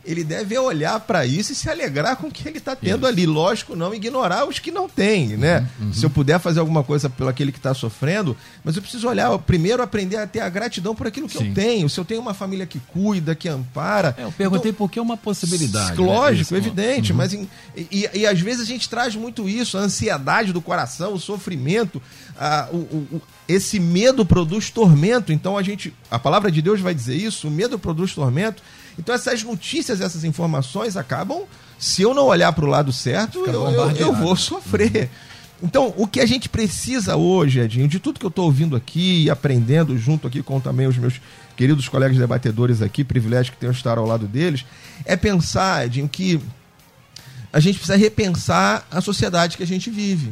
ele deve olhar para isso e se alegrar com o que ele está tendo isso. ali. Lógico, não ignorar os que não têm, né? Uhum, uhum. Se eu puder fazer alguma coisa pelo aquele que está sofrendo, mas eu preciso olhar, primeiro aprender a ter a gratidão por aquilo que Sim. eu tenho. Se eu tenho uma família que cuida, que ampara. É, eu perguntei então, porque é uma possibilidade. Lógico, né? evidente, uhum. mas em, e, e, às vezes a gente traz muito isso, a ansiedade do coração, o sofrimento, a, o, o, esse medo produz tormento. Então a gente, a palavra de Deus vai dizer isso, o medo produz tormento. Então essas notícias, essas informações acabam, se eu não olhar para o lado certo, eu, eu, eu, vou sofrer. Então, o que a gente precisa hoje, Edinho, de tudo que eu estou ouvindo aqui e aprendendo junto aqui com também os meus queridos colegas debatedores aqui, privilégio que tenho de estar ao lado deles, é pensar, Edinho, que a gente precisa repensar a sociedade que a gente vive.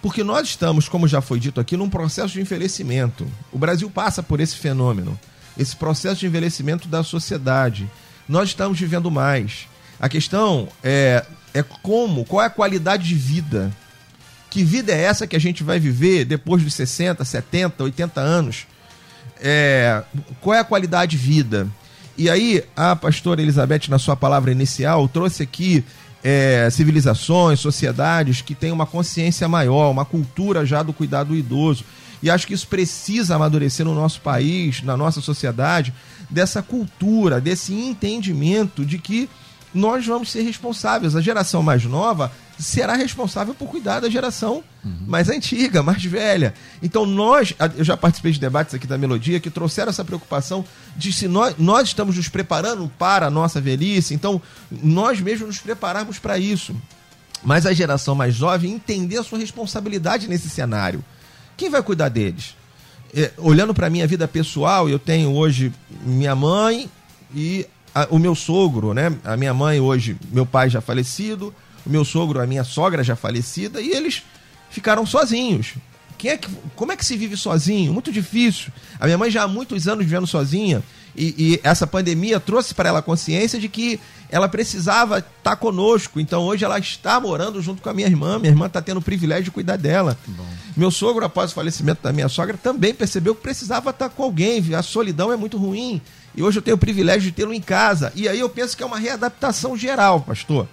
Porque nós estamos, como já foi dito aqui, num processo de envelhecimento. O Brasil passa por esse fenômeno, esse processo de envelhecimento da sociedade. Nós estamos vivendo mais. A questão é, é como, qual é a qualidade de vida. Que vida é essa que a gente vai viver depois dos 60, 70, 80 anos? É, qual é a qualidade de vida? E aí, a pastora Elizabeth, na sua palavra inicial, trouxe aqui é, civilizações, sociedades que têm uma consciência maior, uma cultura já do cuidado do idoso. E acho que isso precisa amadurecer no nosso país, na nossa sociedade, dessa cultura, desse entendimento de que nós vamos ser responsáveis. A geração mais nova será responsável por cuidar da geração uhum. mais antiga, mais velha. Então nós, eu já participei de debates aqui da Melodia que trouxeram essa preocupação de se nós, nós estamos nos preparando para a nossa velhice, então nós mesmos nos prepararmos para isso. Mas a geração mais jovem entender a sua responsabilidade nesse cenário. Quem vai cuidar deles? É, olhando para minha vida pessoal, eu tenho hoje minha mãe e a, o meu sogro, né? A minha mãe hoje, meu pai já falecido, o meu sogro, a minha sogra já falecida, e eles ficaram sozinhos. Quem é que, como é que se vive sozinho? Muito difícil. A minha mãe já há muitos anos vivendo sozinha, e, e essa pandemia trouxe para ela a consciência de que ela precisava estar tá conosco. Então hoje ela está morando junto com a minha irmã. Minha irmã está tendo o privilégio de cuidar dela. Bom. Meu sogro, após o falecimento da minha sogra, também percebeu que precisava estar tá com alguém. A solidão é muito ruim. E hoje eu tenho o privilégio de tê-lo em casa. E aí eu penso que é uma readaptação geral, pastor.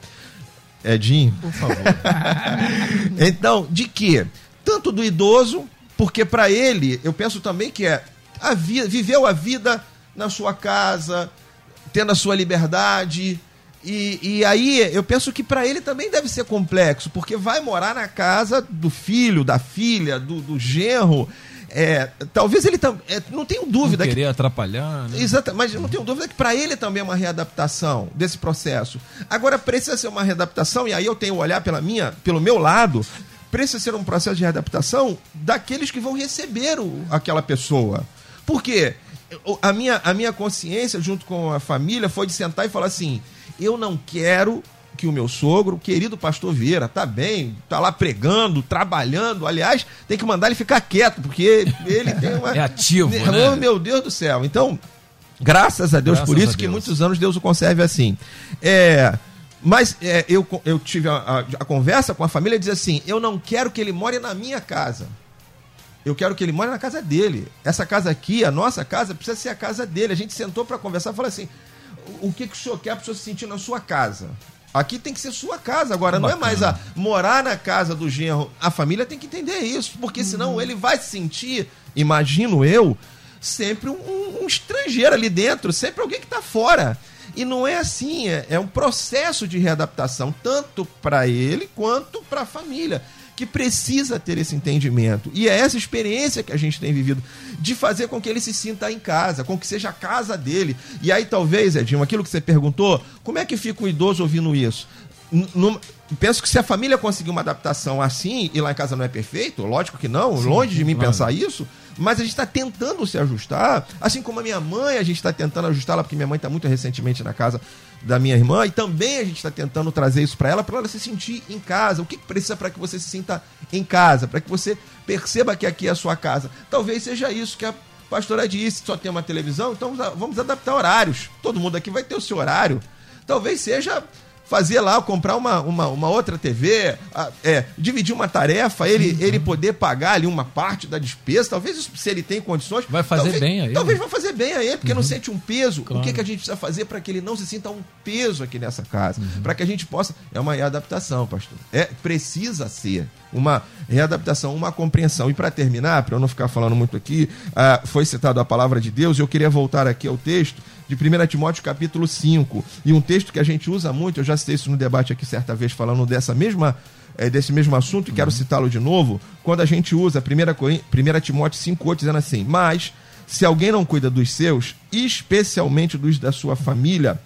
Edinho, por favor. então, de que? Tanto do idoso, porque para ele, eu penso também que é a vida, viveu a vida na sua casa, tendo a sua liberdade. E, e aí eu penso que para ele também deve ser complexo, porque vai morar na casa do filho, da filha, do, do genro. É, talvez ele também. É, não tenho dúvida. Não querer que, atrapalhar. Né? Exato, mas não tenho dúvida que para ele também é uma readaptação desse processo. Agora, precisa ser uma readaptação, e aí eu tenho que olhar pela minha, pelo meu lado, precisa ser um processo de readaptação daqueles que vão receber o, aquela pessoa. Por quê? A minha, a minha consciência, junto com a família, foi de sentar e falar assim: eu não quero que o meu sogro, o querido pastor Vieira, tá bem, tá lá pregando, trabalhando. Aliás, tem que mandar ele ficar quieto, porque ele tem uma. É ativo, né? né? Meu Deus do céu. Então, graças a Deus graças por isso, que muitos anos Deus o conserve assim. É. Mas é, eu, eu tive a, a, a, conversa com a família e diz assim: eu não quero que ele more na minha casa. Eu quero que ele more na casa dele. Essa casa aqui, a nossa casa, precisa ser a casa dele. A gente sentou para conversar e falou assim: o que, que o senhor quer para o senhor se sentir na sua casa? Aqui tem que ser sua casa agora, Bacana. não é mais a morar na casa do genro. A família tem que entender isso, porque senão uhum. ele vai se sentir, imagino eu, sempre um, um estrangeiro ali dentro, sempre alguém que está fora. E não é assim, é, é um processo de readaptação, tanto para ele quanto para a família que precisa ter esse entendimento. E é essa experiência que a gente tem vivido, de fazer com que ele se sinta em casa, com que seja a casa dele. E aí, talvez, Edinho, aquilo que você perguntou, como é que fica o idoso ouvindo isso? penso que se a família conseguir uma adaptação assim, e lá em casa não é perfeito, lógico que não, Sim, longe de mim claro. pensar isso, mas a gente está tentando se ajustar, assim como a minha mãe, a gente está tentando ajustá-la, porque minha mãe está muito recentemente na casa da minha irmã, e também a gente está tentando trazer isso para ela, para ela se sentir em casa. O que, precisa para que você se sinta em casa, para que você perceba que aqui é a sua casa? Talvez seja isso que a pastora disse: só tem uma televisão, então vamos adaptar horários. Todo mundo aqui vai ter o seu horário. Talvez seja fazer lá, comprar uma, uma, uma outra TV, é, dividir uma tarefa, ele, ele poder pagar ali uma parte da despesa, talvez se ele tem condições. Vai fazer talvez, bem a ele. Talvez vai fazer bem a ele, porque uhum. não sente um peso. Claro. O que, que a gente precisa fazer para que ele não se sinta um peso aqui nessa casa? Uhum. Para que a gente possa. É uma readaptação, pastor. É, precisa ser uma readaptação, uma compreensão. E para terminar, para eu não ficar falando muito aqui, uh, foi citado a palavra de Deus, eu queria voltar aqui ao texto de 1 Timóteo capítulo 5. E um texto que a gente usa muito, eu já citei isso no debate aqui certa vez, falando dessa mesma, é, desse mesmo assunto, e quero uhum. citá-lo de novo, quando a gente usa 1, 1 Timóteo 5,8, dizendo assim, mas se alguém não cuida dos seus, especialmente dos da sua família,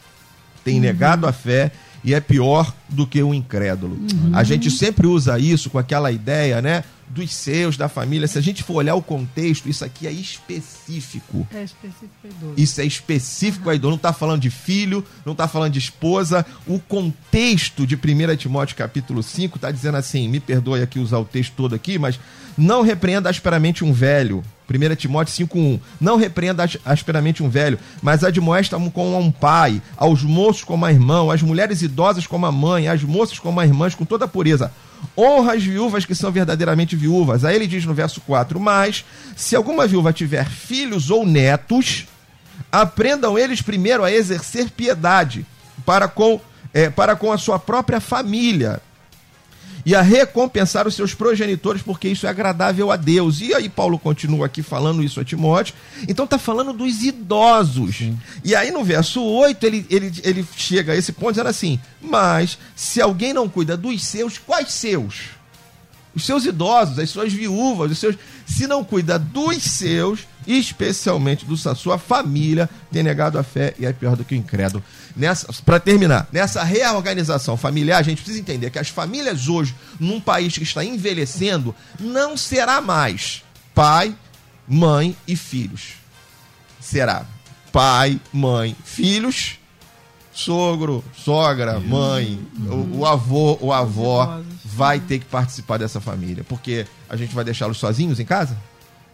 tem uhum. negado a fé e é pior do que o incrédulo. Uhum. A gente sempre usa isso com aquela ideia, né? Dos seus, da família. Se a gente for olhar o contexto, isso aqui é específico. É específico a idoso. Isso é específico a idoso. Não está falando de filho, não está falando de esposa. O contexto de 1 Timóteo capítulo 5 está dizendo assim: me perdoe aqui usar o texto todo aqui, mas não repreenda asperamente um velho. 1 Timóteo 5,1. Não repreenda asperamente um velho, mas admoesta como um pai, aos moços como a irmão, às mulheres idosas como a mãe, às moças como a irmãs, com toda a pureza. Honra as viúvas que são verdadeiramente viúvas. Aí ele diz no verso 4: Mas, se alguma viúva tiver filhos ou netos, aprendam eles primeiro a exercer piedade para com, é, para com a sua própria família e a recompensar os seus progenitores, porque isso é agradável a Deus. E aí Paulo continua aqui falando isso a Timóteo. Então está falando dos idosos. Sim. E aí no verso 8 ele, ele, ele chega a esse ponto dizendo assim: Mas se alguém não cuida dos seus, quais seus? Os seus idosos, as suas viúvas, os seus. Se não cuida dos seus, especialmente da sua família, tem negado a fé e é pior do que o incrédulo para terminar, nessa reorganização familiar, a gente precisa entender que as famílias hoje, num país que está envelhecendo, não será mais pai, mãe e filhos. Será pai, mãe, filhos, sogro, sogra, mãe, o, o avô, o avó vai ter que participar dessa família, porque a gente vai deixá-los sozinhos em casa?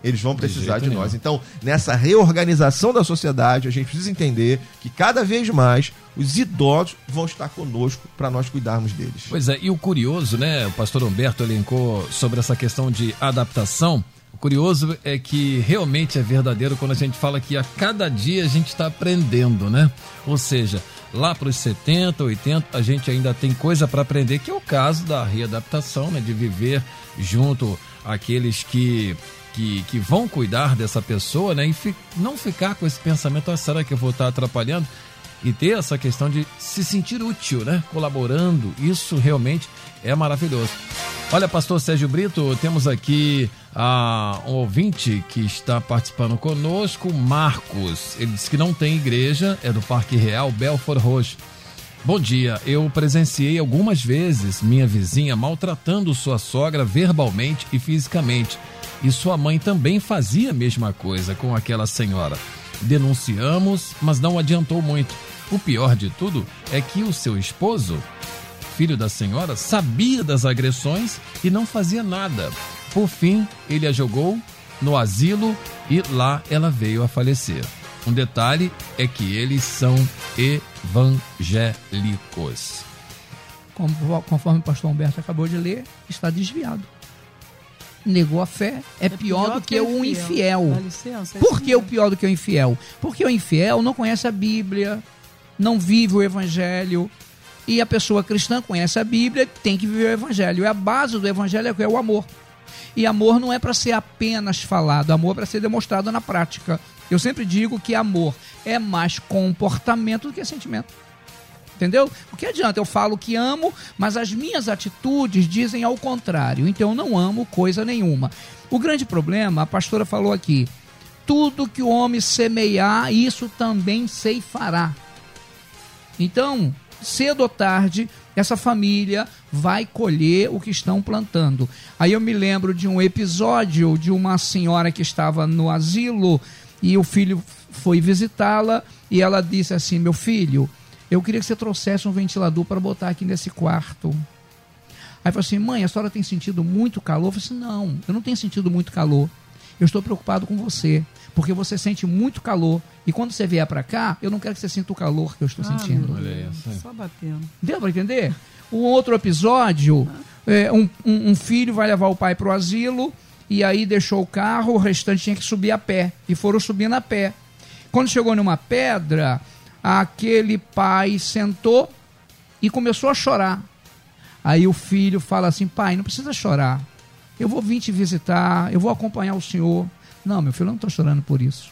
Eles vão precisar de, de nós. Então, nessa reorganização da sociedade, a gente precisa entender que cada vez mais os idosos vão estar conosco para nós cuidarmos deles. Pois é, e o curioso, né? O pastor Humberto elencou sobre essa questão de adaptação. O curioso é que realmente é verdadeiro quando a gente fala que a cada dia a gente está aprendendo, né? Ou seja, lá para os 70, 80, a gente ainda tem coisa para aprender, que é o caso da readaptação, né? De viver junto àqueles que que, que vão cuidar dessa pessoa, né? E fi, não ficar com esse pensamento, ah, será que eu vou estar atrapalhando? E ter essa questão de se sentir útil, né? Colaborando, isso realmente é maravilhoso. Olha, pastor Sérgio Brito, temos aqui ah, um ouvinte que está participando conosco, Marcos. Ele disse que não tem igreja, é do Parque Real, Belfort Roxo. Bom dia, eu presenciei algumas vezes minha vizinha maltratando sua sogra verbalmente e fisicamente e sua mãe também fazia a mesma coisa com aquela senhora. Denunciamos, mas não adiantou muito. O pior de tudo é que o seu esposo, filho da senhora, sabia das agressões e não fazia nada. Por fim, ele a jogou no asilo e lá ela veio a falecer. Um detalhe é que eles são evangélicos. Conforme o pastor Humberto acabou de ler, está desviado negou a fé é, é pior, pior, do que, que o infiel. infiel. Licença, é Por que o pior do que o infiel? Porque o infiel não conhece a Bíblia, não vive o Evangelho. E a pessoa cristã conhece a Bíblia, tem que viver o Evangelho. E a base do Evangelho é o amor. E amor não é para ser apenas falado, amor é para ser demonstrado na prática. Eu sempre digo que amor é mais comportamento do que sentimento. Entendeu? O que adianta? Eu falo que amo, mas as minhas atitudes dizem ao contrário. Então eu não amo coisa nenhuma. O grande problema, a pastora falou aqui, tudo que o homem semear, isso também ceifará. Então, cedo ou tarde, essa família vai colher o que estão plantando. Aí eu me lembro de um episódio de uma senhora que estava no asilo e o filho foi visitá-la e ela disse assim: Meu filho, eu queria que você trouxesse um ventilador para botar aqui nesse quarto. Aí falou assim, mãe, a senhora tem sentido muito calor? Eu falei assim, não, eu não tenho sentido muito calor. Eu estou preocupado com você, porque você sente muito calor. E quando você vier para cá, eu não quero que você sinta o calor que eu estou ah, sentindo. Olha isso. Só batendo. Deu para entender? Um outro episódio, é, um, um, um filho vai levar o pai para o asilo e aí deixou o carro, o restante tinha que subir a pé. E foram subindo a pé. Quando chegou numa pedra, aquele pai sentou e começou a chorar. Aí o filho fala assim: pai, não precisa chorar. Eu vou vir te visitar, eu vou acompanhar o senhor. Não, meu filho, eu não estou chorando por isso.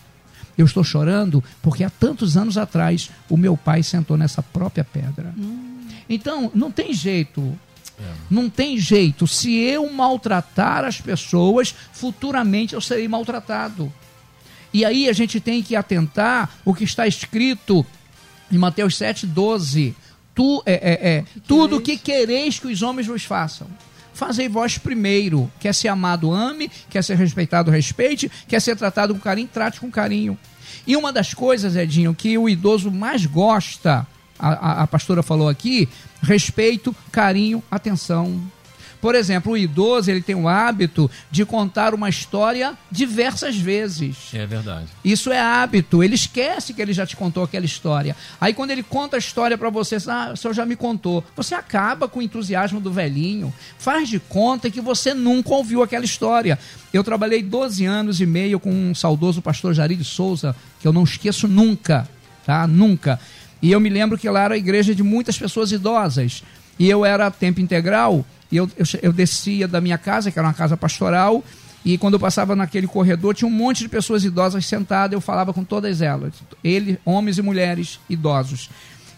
Eu estou chorando porque há tantos anos atrás o meu pai sentou nessa própria pedra. Hum. Então, não tem jeito. É. Não tem jeito. Se eu maltratar as pessoas, futuramente eu serei maltratado. E aí a gente tem que atentar o que está escrito em Mateus 7, 12. Tu, é, é, é, tudo que quereis que os homens vos façam, fazei vós primeiro. Quer ser amado, ame. Quer ser respeitado, respeite. Quer ser tratado com carinho, trate com carinho. E uma das coisas, Edinho, que o idoso mais gosta, a, a, a pastora falou aqui, respeito, carinho, atenção. Por exemplo, o idoso ele tem o hábito de contar uma história diversas vezes. É verdade. Isso é hábito. Ele esquece que ele já te contou aquela história. Aí quando ele conta a história para você, ah, o senhor já me contou. Você acaba com o entusiasmo do velhinho. Faz de conta que você nunca ouviu aquela história. Eu trabalhei 12 anos e meio com um saudoso pastor Jari de Souza, que eu não esqueço nunca, tá? Nunca. E eu me lembro que lá era a igreja de muitas pessoas idosas. E eu era tempo integral e eu, eu, eu descia da minha casa, que era uma casa pastoral, e quando eu passava naquele corredor, tinha um monte de pessoas idosas sentadas, eu falava com todas elas, ele, homens e mulheres idosos.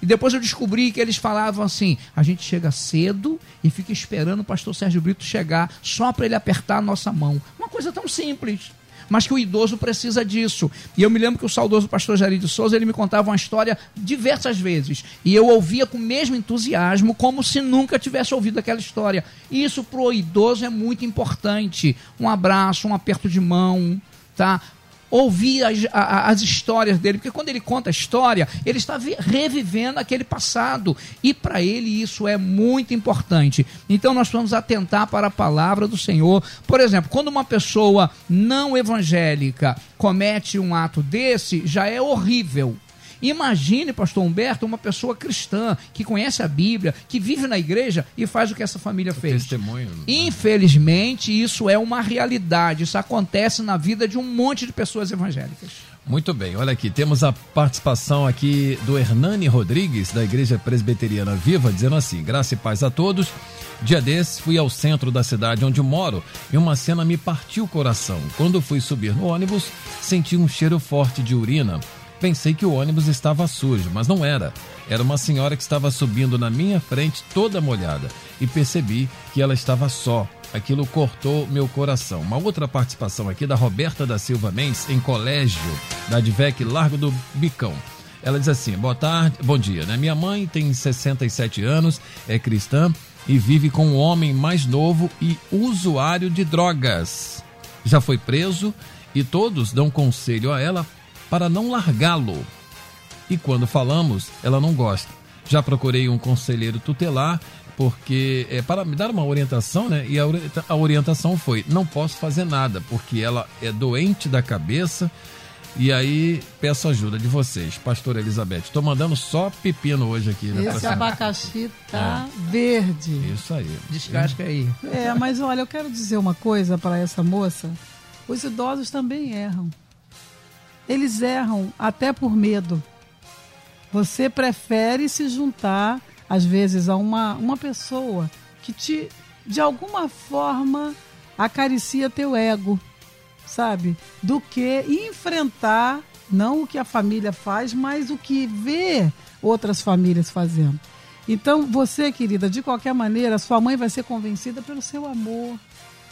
E depois eu descobri que eles falavam assim: a gente chega cedo e fica esperando o pastor Sérgio Brito chegar só para ele apertar a nossa mão. Uma coisa tão simples mas que o idoso precisa disso. E eu me lembro que o saudoso pastor Jair de Souza, ele me contava uma história diversas vezes, e eu ouvia com o mesmo entusiasmo, como se nunca tivesse ouvido aquela história. E isso pro idoso é muito importante. Um abraço, um aperto de mão, tá? Ouvir as, as, histórias dele, porque quando ele conta a história, ele está revivendo aquele passado. E para ele isso é muito importante. Então nós vamos atentar para a palavra do Senhor. Por exemplo, quando uma pessoa não evangélica comete um ato desse, já é horrível. Imagine, pastor Humberto, uma pessoa cristã que conhece a Bíblia, que vive na igreja e faz o que essa família fez. Testemunho. Né? Infelizmente, isso é uma realidade. Isso acontece na vida de um monte de pessoas evangélicas. Muito bem, olha aqui, temos a participação aqui do Hernani Rodrigues, da Igreja Presbiteriana Viva, dizendo assim: graça e paz a todos. Dia desses fui ao centro da cidade onde moro e uma cena me partiu o coração. Quando fui subir no ônibus, senti um cheiro forte de urina. Pensei que o ônibus estava sujo, mas não era. Era uma senhora que estava subindo na minha frente toda molhada e percebi que ela estava só. Aquilo cortou meu coração. Uma outra participação aqui da Roberta da Silva Mendes, em colégio da Advec Largo do Bicão. Ela diz assim: boa tarde, bom dia, né? Minha mãe tem 67 anos, é cristã e vive com um homem mais novo e usuário de drogas. Já foi preso e todos dão conselho a ela para não largá-lo. E quando falamos, ela não gosta. Já procurei um conselheiro tutelar porque é, para me dar uma orientação, né? E a, a orientação foi: não posso fazer nada porque ela é doente da cabeça. E aí peço ajuda de vocês, Pastor Elizabeth. Estou mandando só pepino hoje aqui. Né, Esse abacaxi tá é. verde. Isso aí. Descasca aí. É, mas olha, eu quero dizer uma coisa para essa moça. Os idosos também erram. Eles erram até por medo. Você prefere se juntar, às vezes, a uma, uma pessoa que te, de alguma forma, acaricia teu ego, sabe? Do que enfrentar, não o que a família faz, mas o que vê outras famílias fazendo. Então, você, querida, de qualquer maneira, sua mãe vai ser convencida pelo seu amor.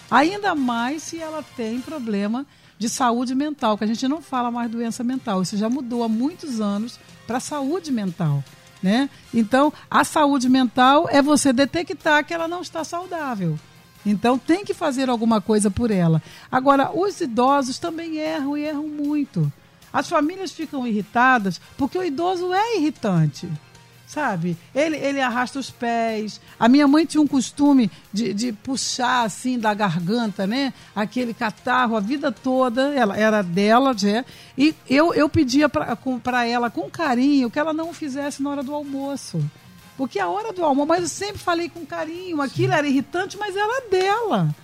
Ainda mais se ela tem problema de saúde mental, que a gente não fala mais doença mental. Isso já mudou há muitos anos para saúde mental. Né? Então, a saúde mental é você detectar que ela não está saudável. Então, tem que fazer alguma coisa por ela. Agora, os idosos também erram e erram muito. As famílias ficam irritadas porque o idoso é irritante sabe? Ele, ele arrasta os pés. A minha mãe tinha um costume de, de puxar assim da garganta, né? Aquele catarro a vida toda. Ela era dela, já. E eu, eu pedia para ela com carinho que ela não fizesse na hora do almoço. Porque a hora do almoço, mas eu sempre falei com carinho, aquilo era irritante, mas era dela.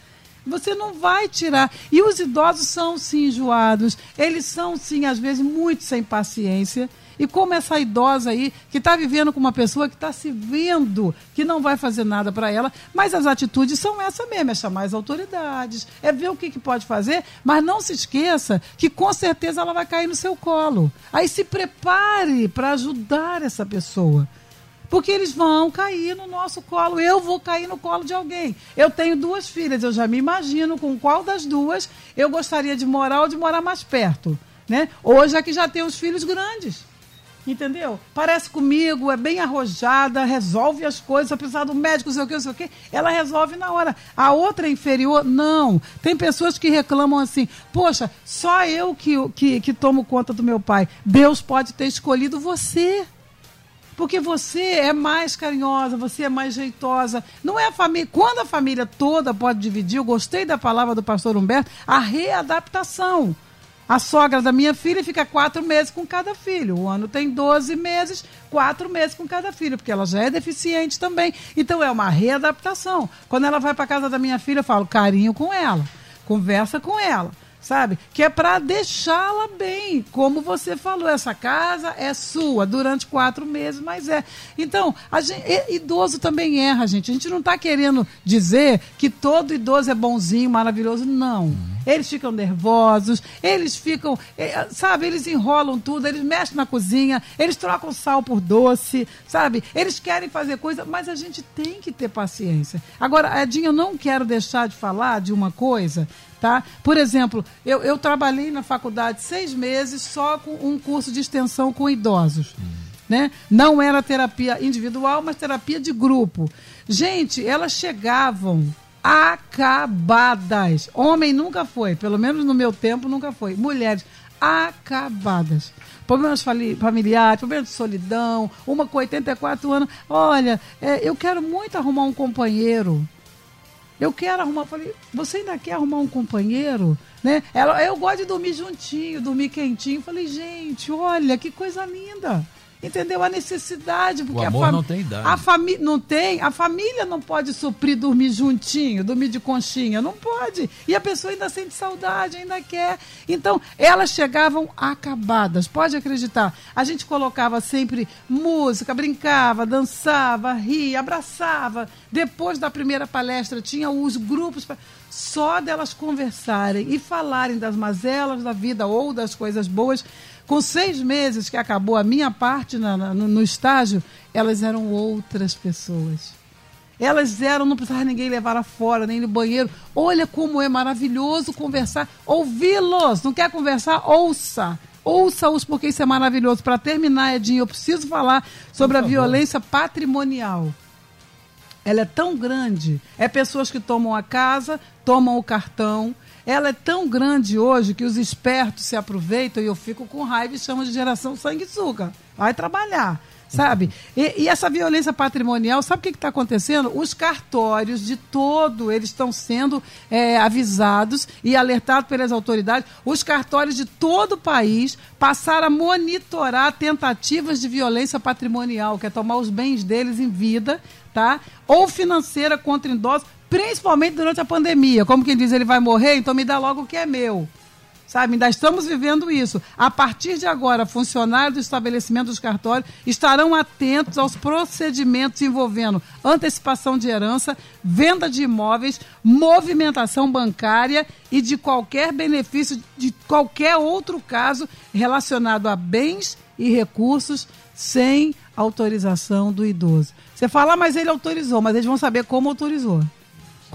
Você não vai tirar. E os idosos são sim enjoados, eles são sim, às vezes, muito sem paciência. E como essa idosa aí, que está vivendo com uma pessoa que está se vendo que não vai fazer nada para ela, mas as atitudes são essa mesmo, é chamar as autoridades, é ver o que, que pode fazer, mas não se esqueça que com certeza ela vai cair no seu colo. Aí se prepare para ajudar essa pessoa. Porque eles vão cair no nosso colo. Eu vou cair no colo de alguém. Eu tenho duas filhas, eu já me imagino com qual das duas eu gostaria de morar ou de morar mais perto. Né? Hoje é que já tem os filhos grandes. Entendeu? Parece comigo, é bem arrojada, resolve as coisas, apesar do médico, sei o que, não sei o que, ela resolve na hora. A outra é inferior, não. Tem pessoas que reclamam assim, poxa, só eu que, que, que tomo conta do meu pai. Deus pode ter escolhido você. Porque você é mais carinhosa, você é mais jeitosa. Não é a família. Quando a família toda pode dividir, eu gostei da palavra do pastor Humberto, a readaptação. A sogra da minha filha fica quatro meses com cada filho. O ano tem 12 meses, quatro meses com cada filho, porque ela já é deficiente também. Então é uma readaptação. Quando ela vai para casa da minha filha, eu falo carinho com ela, conversa com ela sabe? Que é para deixá-la bem. Como você falou, essa casa é sua durante quatro meses, mas é. Então, gente, idoso também erra, gente. A gente não está querendo dizer que todo idoso é bonzinho, maravilhoso. Não. Eles ficam nervosos, eles ficam, eh, sabe, eles enrolam tudo, eles mexem na cozinha, eles trocam sal por doce, sabe? Eles querem fazer coisa, mas a gente tem que ter paciência. Agora, Edinho, eu não quero deixar de falar de uma coisa Tá? Por exemplo, eu, eu trabalhei na faculdade seis meses só com um curso de extensão com idosos. Hum. Né? Não era terapia individual, mas terapia de grupo. Gente, elas chegavam acabadas. Homem nunca foi, pelo menos no meu tempo nunca foi. Mulheres acabadas. Problemas familiares, problemas de solidão, uma com 84 anos. Olha, é, eu quero muito arrumar um companheiro. Eu quero arrumar. Falei, você ainda quer arrumar um companheiro? Né? Ela, eu gosto de dormir juntinho, dormir quentinho. Falei, gente, olha que coisa linda. Entendeu? A necessidade. Porque o amor a não tem idade. A família não tem. A família não pode suprir dormir juntinho, dormir de conchinha. Não pode. E a pessoa ainda sente saudade, ainda quer. Então, elas chegavam acabadas. Pode acreditar. A gente colocava sempre música, brincava, dançava, ria, abraçava. Depois da primeira palestra, tinha os grupos. Só delas conversarem e falarem das mazelas da vida ou das coisas boas com seis meses que acabou a minha parte na, na, no, no estágio, elas eram outras pessoas. Elas eram, não precisava ninguém levar fora, nem no banheiro. Olha como é maravilhoso conversar, ouvi-los. Não quer conversar? Ouça. Ouça-os, porque isso é maravilhoso. Para terminar, Edinho, eu preciso falar sobre a violência patrimonial. Ela é tão grande. É pessoas que tomam a casa, tomam o cartão, ela é tão grande hoje que os espertos se aproveitam e eu fico com raiva e chamo de geração sanguessuga. Vai trabalhar sabe? E, e, essa violência patrimonial, sabe o que está acontecendo? Os cartórios de todo, eles estão sendo é, avisados e alertados pelas autoridades. Os cartórios de todo o país passaram a monitorar tentativas de violência patrimonial, que é tomar os bens deles em vida, tá? Ou financeira contra idosos, principalmente durante a pandemia. Como quem diz, ele vai morrer, então me dá logo o que é meu. Sabe, ainda estamos vivendo isso. A partir de agora, funcionários do estabelecimento dos cartórios estarão atentos aos procedimentos envolvendo antecipação de herança, venda de imóveis, movimentação bancária e de qualquer benefício de qualquer outro caso relacionado a bens e recursos sem autorização do idoso. Você fala, ah, mas ele autorizou, mas eles vão saber como autorizou.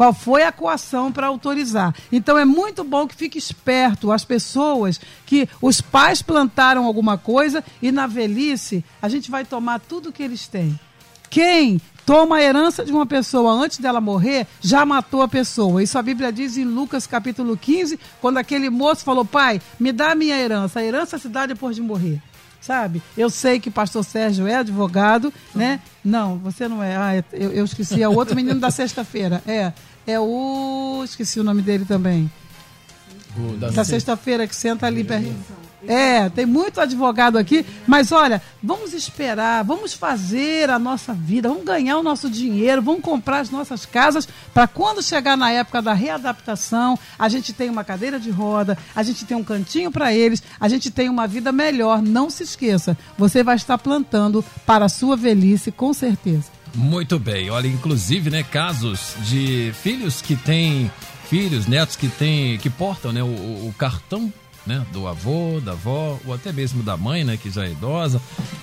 Qual foi a coação para autorizar? Então é muito bom que fique esperto as pessoas que os pais plantaram alguma coisa e na velhice a gente vai tomar tudo que eles têm. Quem toma a herança de uma pessoa antes dela morrer, já matou a pessoa. Isso a Bíblia diz em Lucas capítulo 15, quando aquele moço falou: Pai, me dá a minha herança. A herança se dá depois de morrer. Sabe? Eu sei que pastor Sérgio é advogado, né? Não, você não é. Ah, eu, eu esqueci. É o outro menino da sexta-feira. É é o. Esqueci o nome dele também. O da, da sexta-feira que senta ali perto. É, tem muito advogado aqui, mas olha, vamos esperar, vamos fazer a nossa vida, vamos ganhar o nosso dinheiro, vamos comprar as nossas casas para quando chegar na época da readaptação, a gente tem uma cadeira de roda, a gente tem um cantinho para eles, a gente tem uma vida melhor. Não se esqueça, você vai estar plantando para a sua velhice, com certeza. Muito bem. Olha, inclusive, né, casos de filhos que têm filhos, netos que têm que portam, né, o, o cartão né, do avô, da avó, ou até mesmo da mãe, né, que já é idosa,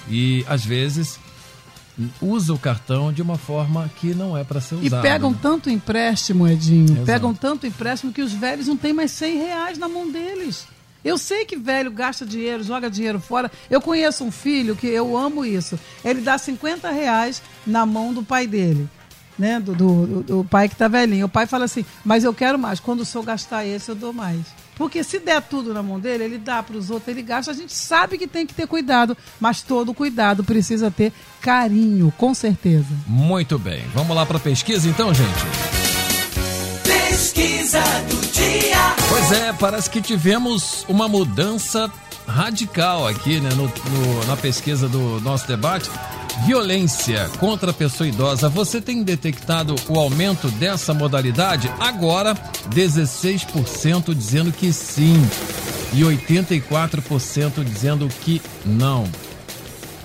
e às vezes usa o cartão de uma forma que não é para ser usado. E pegam né? tanto empréstimo, Edinho, Exato. pegam tanto empréstimo que os velhos não têm mais 100 reais na mão deles. Eu sei que velho gasta dinheiro, joga dinheiro fora. Eu conheço um filho que eu amo isso. Ele dá 50 reais na mão do pai dele. Né, do, do, do pai que está velhinho. O pai fala assim, mas eu quero mais. Quando o senhor gastar esse, eu dou mais. Porque se der tudo na mão dele, ele dá para os outros, ele gasta. A gente sabe que tem que ter cuidado, mas todo cuidado precisa ter carinho, com certeza. Muito bem. Vamos lá para a pesquisa então, gente? Pesquisa do dia. Pois é, parece que tivemos uma mudança radical aqui né, no, no, na pesquisa do nosso debate. Violência contra a pessoa idosa. Você tem detectado o aumento dessa modalidade? Agora, 16% dizendo que sim e 84% dizendo que não.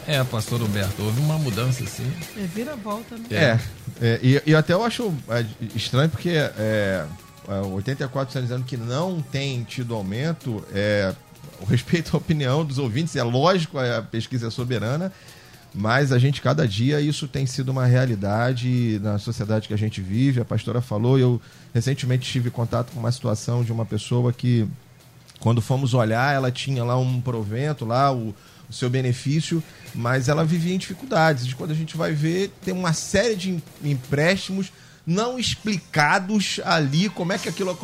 É, pastor Humberto, houve uma mudança, sim. É vira volta, né? É, é e, e, até eu acho é, estranho porque é, 84% é, dizendo que não tem tido aumento. É, o respeito à opinião dos ouvintes, é lógico, a pesquisa é soberana, mas a gente, cada dia, isso tem sido uma realidade na sociedade que a gente vive. A pastora falou, eu recentemente tive contato com uma situação de uma pessoa que, quando fomos olhar, ela tinha lá um provento, lá o, o seu benefício, mas ela vivia em dificuldades. De quando a gente vai ver, tem uma série de empréstimos não explicados ali, como é que aquilo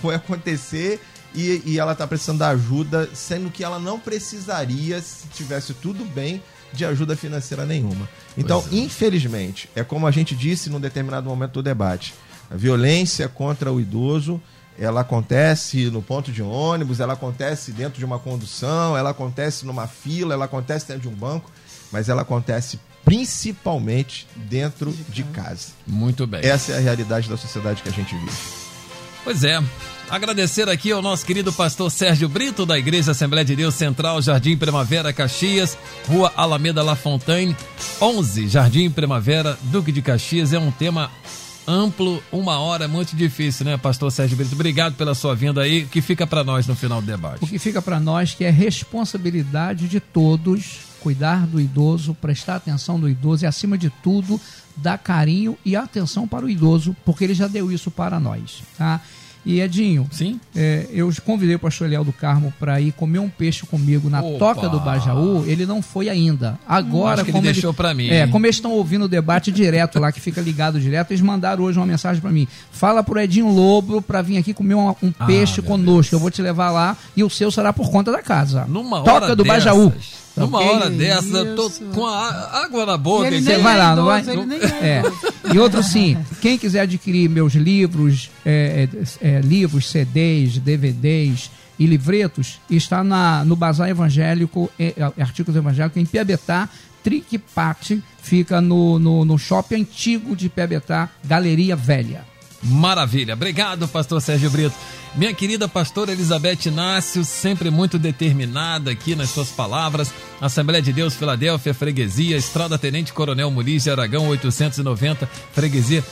foi acontecer e, e ela está precisando da ajuda, sendo que ela não precisaria, se tivesse tudo bem, de ajuda financeira nenhuma. Então, é. infelizmente, é como a gente disse num determinado momento do debate, a violência contra o idoso ela acontece no ponto de ônibus, ela acontece dentro de uma condução, ela acontece numa fila, ela acontece dentro de um banco, mas ela acontece principalmente dentro de casa. Muito bem. Essa é a realidade da sociedade que a gente vive. Pois é. Agradecer aqui ao nosso querido pastor Sérgio Brito, da Igreja Assembleia de Deus Central, Jardim Primavera, Caxias, Rua Alameda La Fontaine, 11, Jardim Primavera, Duque de Caxias. É um tema amplo, uma hora, muito difícil, né, pastor Sérgio Brito? Obrigado pela sua vinda aí. O que fica para nós no final do debate? O que fica para nós que é responsabilidade de todos cuidar do idoso, prestar atenção do idoso e, acima de tudo, dar carinho e atenção para o idoso, porque ele já deu isso para nós, tá? E Edinho, Sim? É, eu convidei o pastor Eliel do Carmo para ir comer um peixe comigo na Opa. Toca do Bajaú. Ele não foi ainda. Agora, que como ele deixou para mim. É, como eles estão ouvindo o debate direto lá, que fica ligado direto, eles mandaram hoje uma mensagem para mim. Fala pro Edinho Lobo para vir aqui comer um, um ah, peixe conosco. Deus. Eu vou te levar lá e o seu será por conta da casa. Numa Toca do dessas. Bajaú. Numa que hora dessa, eu tô com a água na boca. Você vai lá, não vai? É. E outro sim, quem quiser adquirir meus livros, é, é, é livros, CDs, DVDs e livretos, está na, no Bazar Evangélico, é, é, Artigos Evangélicos, em Piabetá, Triquipate, fica no, no, no shopping antigo de Piabetá, Galeria Velha. Maravilha. Obrigado, pastor Sérgio Brito. Minha querida pastora Elizabeth Inácio, sempre muito determinada aqui nas suas palavras. Assembleia de Deus, Filadélfia, Freguesia, Estrada Tenente Coronel Muniz de Aragão, 890, Freguesia.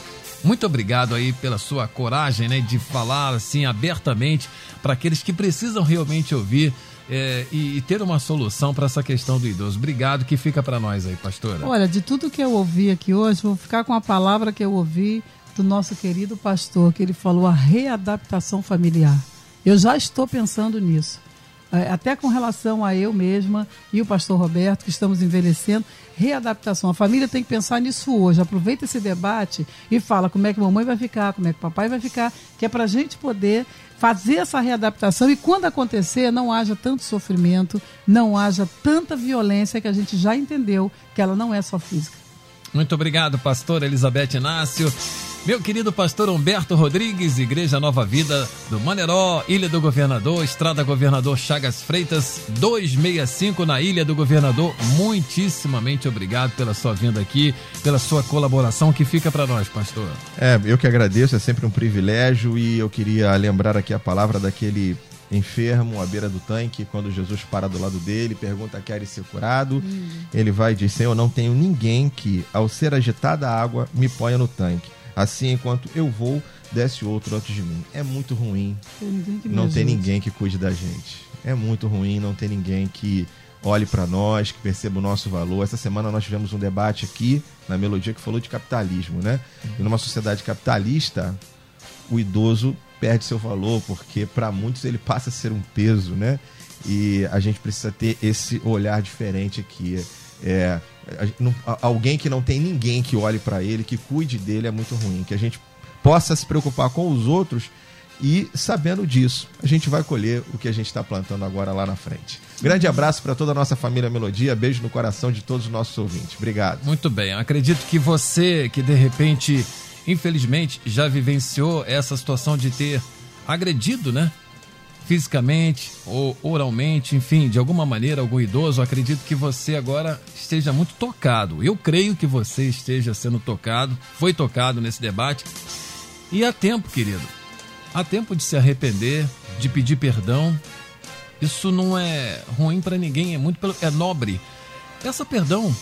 Muito obrigado aí pela sua coragem, né, de falar assim abertamente para aqueles que precisam realmente ouvir é, e, e, ter uma solução para essa questão do idoso. Obrigado, que fica para nós aí, pastora. Olha, de tudo que eu ouvi aqui hoje, vou ficar com a palavra que eu ouvi do nosso querido pastor, que ele falou a readaptação familiar. Eu já estou pensando nisso. É, até com relação a eu mesma e o pastor Roberto, que estamos envelhecendo, readaptação. A família tem que pensar nisso hoje. Aproveita esse debate e fala como é que mamãe vai ficar, como é que papai vai ficar, que é para a gente poder fazer essa readaptação e quando acontecer não haja tanto sofrimento, não haja tanta violência que a gente já entendeu que ela não é só física. Muito obrigado, pastor Elizabeth Inácio. Meu querido pastor Humberto Rodrigues, Igreja Nova Vida do Maneró, Ilha do Governador, Estrada Governador Chagas Freitas, 265 na Ilha do Governador. Muitíssimamente obrigado pela sua vinda aqui, pela sua colaboração que fica para nós, pastor. É, eu que agradeço, é sempre um privilégio e eu queria lembrar aqui a palavra daquele enfermo à beira do tanque, quando Jesus para do lado dele, pergunta quer ser curado, hum. ele vai e diz: Senhor, não tenho ninguém que, ao ser agitada a água, me ponha no tanque. Assim, enquanto eu vou, desce outro antes de mim. É muito ruim não ter ninguém que cuide da gente. É muito ruim não ter ninguém que olhe para nós, que perceba o nosso valor. Essa semana nós tivemos um debate aqui na Melodia que falou de capitalismo, né? E numa sociedade capitalista, o idoso perde seu valor, porque para muitos ele passa a ser um peso, né? E a gente precisa ter esse olhar diferente aqui. É, alguém que não tem ninguém que olhe para ele, que cuide dele, é muito ruim. Que a gente possa se preocupar com os outros e sabendo disso, a gente vai colher o que a gente está plantando agora lá na frente. Grande abraço para toda a nossa família Melodia, beijo no coração de todos os nossos ouvintes. Obrigado. Muito bem, acredito que você que de repente, infelizmente, já vivenciou essa situação de ter agredido, né? Fisicamente ou oralmente, enfim, de alguma maneira, algum idoso, acredito que você agora esteja muito tocado. Eu creio que você esteja sendo tocado, foi tocado nesse debate. E há tempo, querido Há tempo de se arrepender, de pedir perdão. Isso não é ruim para ninguém, é muito pelo, é nobre. Peça perdão.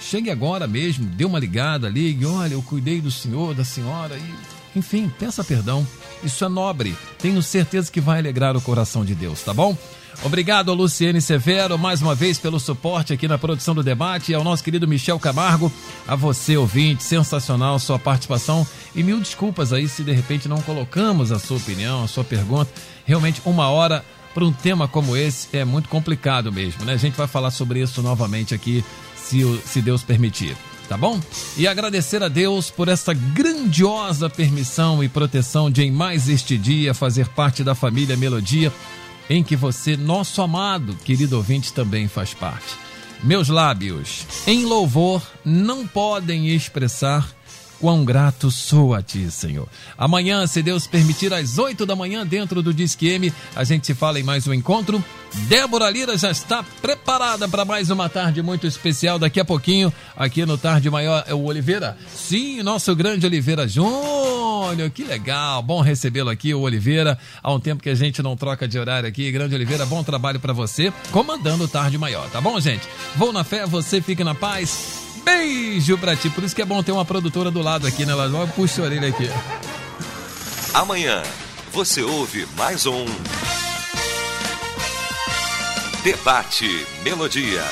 Chegue agora mesmo, dê uma ligada, ligue, olha, eu cuidei do senhor, da senhora e enfim, peça perdão. Isso é nobre. Tenho certeza que vai alegrar o coração de Deus, tá bom? Obrigado Luciene Severo mais uma vez pelo suporte aqui na produção do debate e ao nosso querido Michel Camargo, a você ouvinte, sensacional sua participação e mil desculpas aí se de repente não colocamos a sua opinião, a sua pergunta. Realmente uma hora para um tema como esse é muito complicado mesmo, né? A gente vai falar sobre isso novamente aqui, se, se Deus permitir tá bom? E agradecer a Deus por esta grandiosa permissão e proteção de em mais este dia fazer parte da família Melodia em que você, nosso amado querido ouvinte, também faz parte. Meus lábios, em louvor, não podem expressar quão grato sou a ti, Senhor. Amanhã, se Deus permitir, às 8 da manhã, dentro do Disque M, a gente se fala em mais um encontro. Débora Lira já está preparada para mais uma tarde muito especial. Daqui a pouquinho, aqui no Tarde Maior, é o Oliveira. Sim, nosso grande Oliveira Júnior. Que legal, bom recebê-lo aqui, o Oliveira. Há um tempo que a gente não troca de horário aqui. Grande Oliveira, bom trabalho para você, comandando o Tarde Maior, tá bom, gente? Vou na fé, você fique na paz. Beijo pra ti. Por isso que é bom ter uma produtora do lado aqui, né? Ela puxa a orelha aqui. Amanhã você ouve mais um Debate Melodia.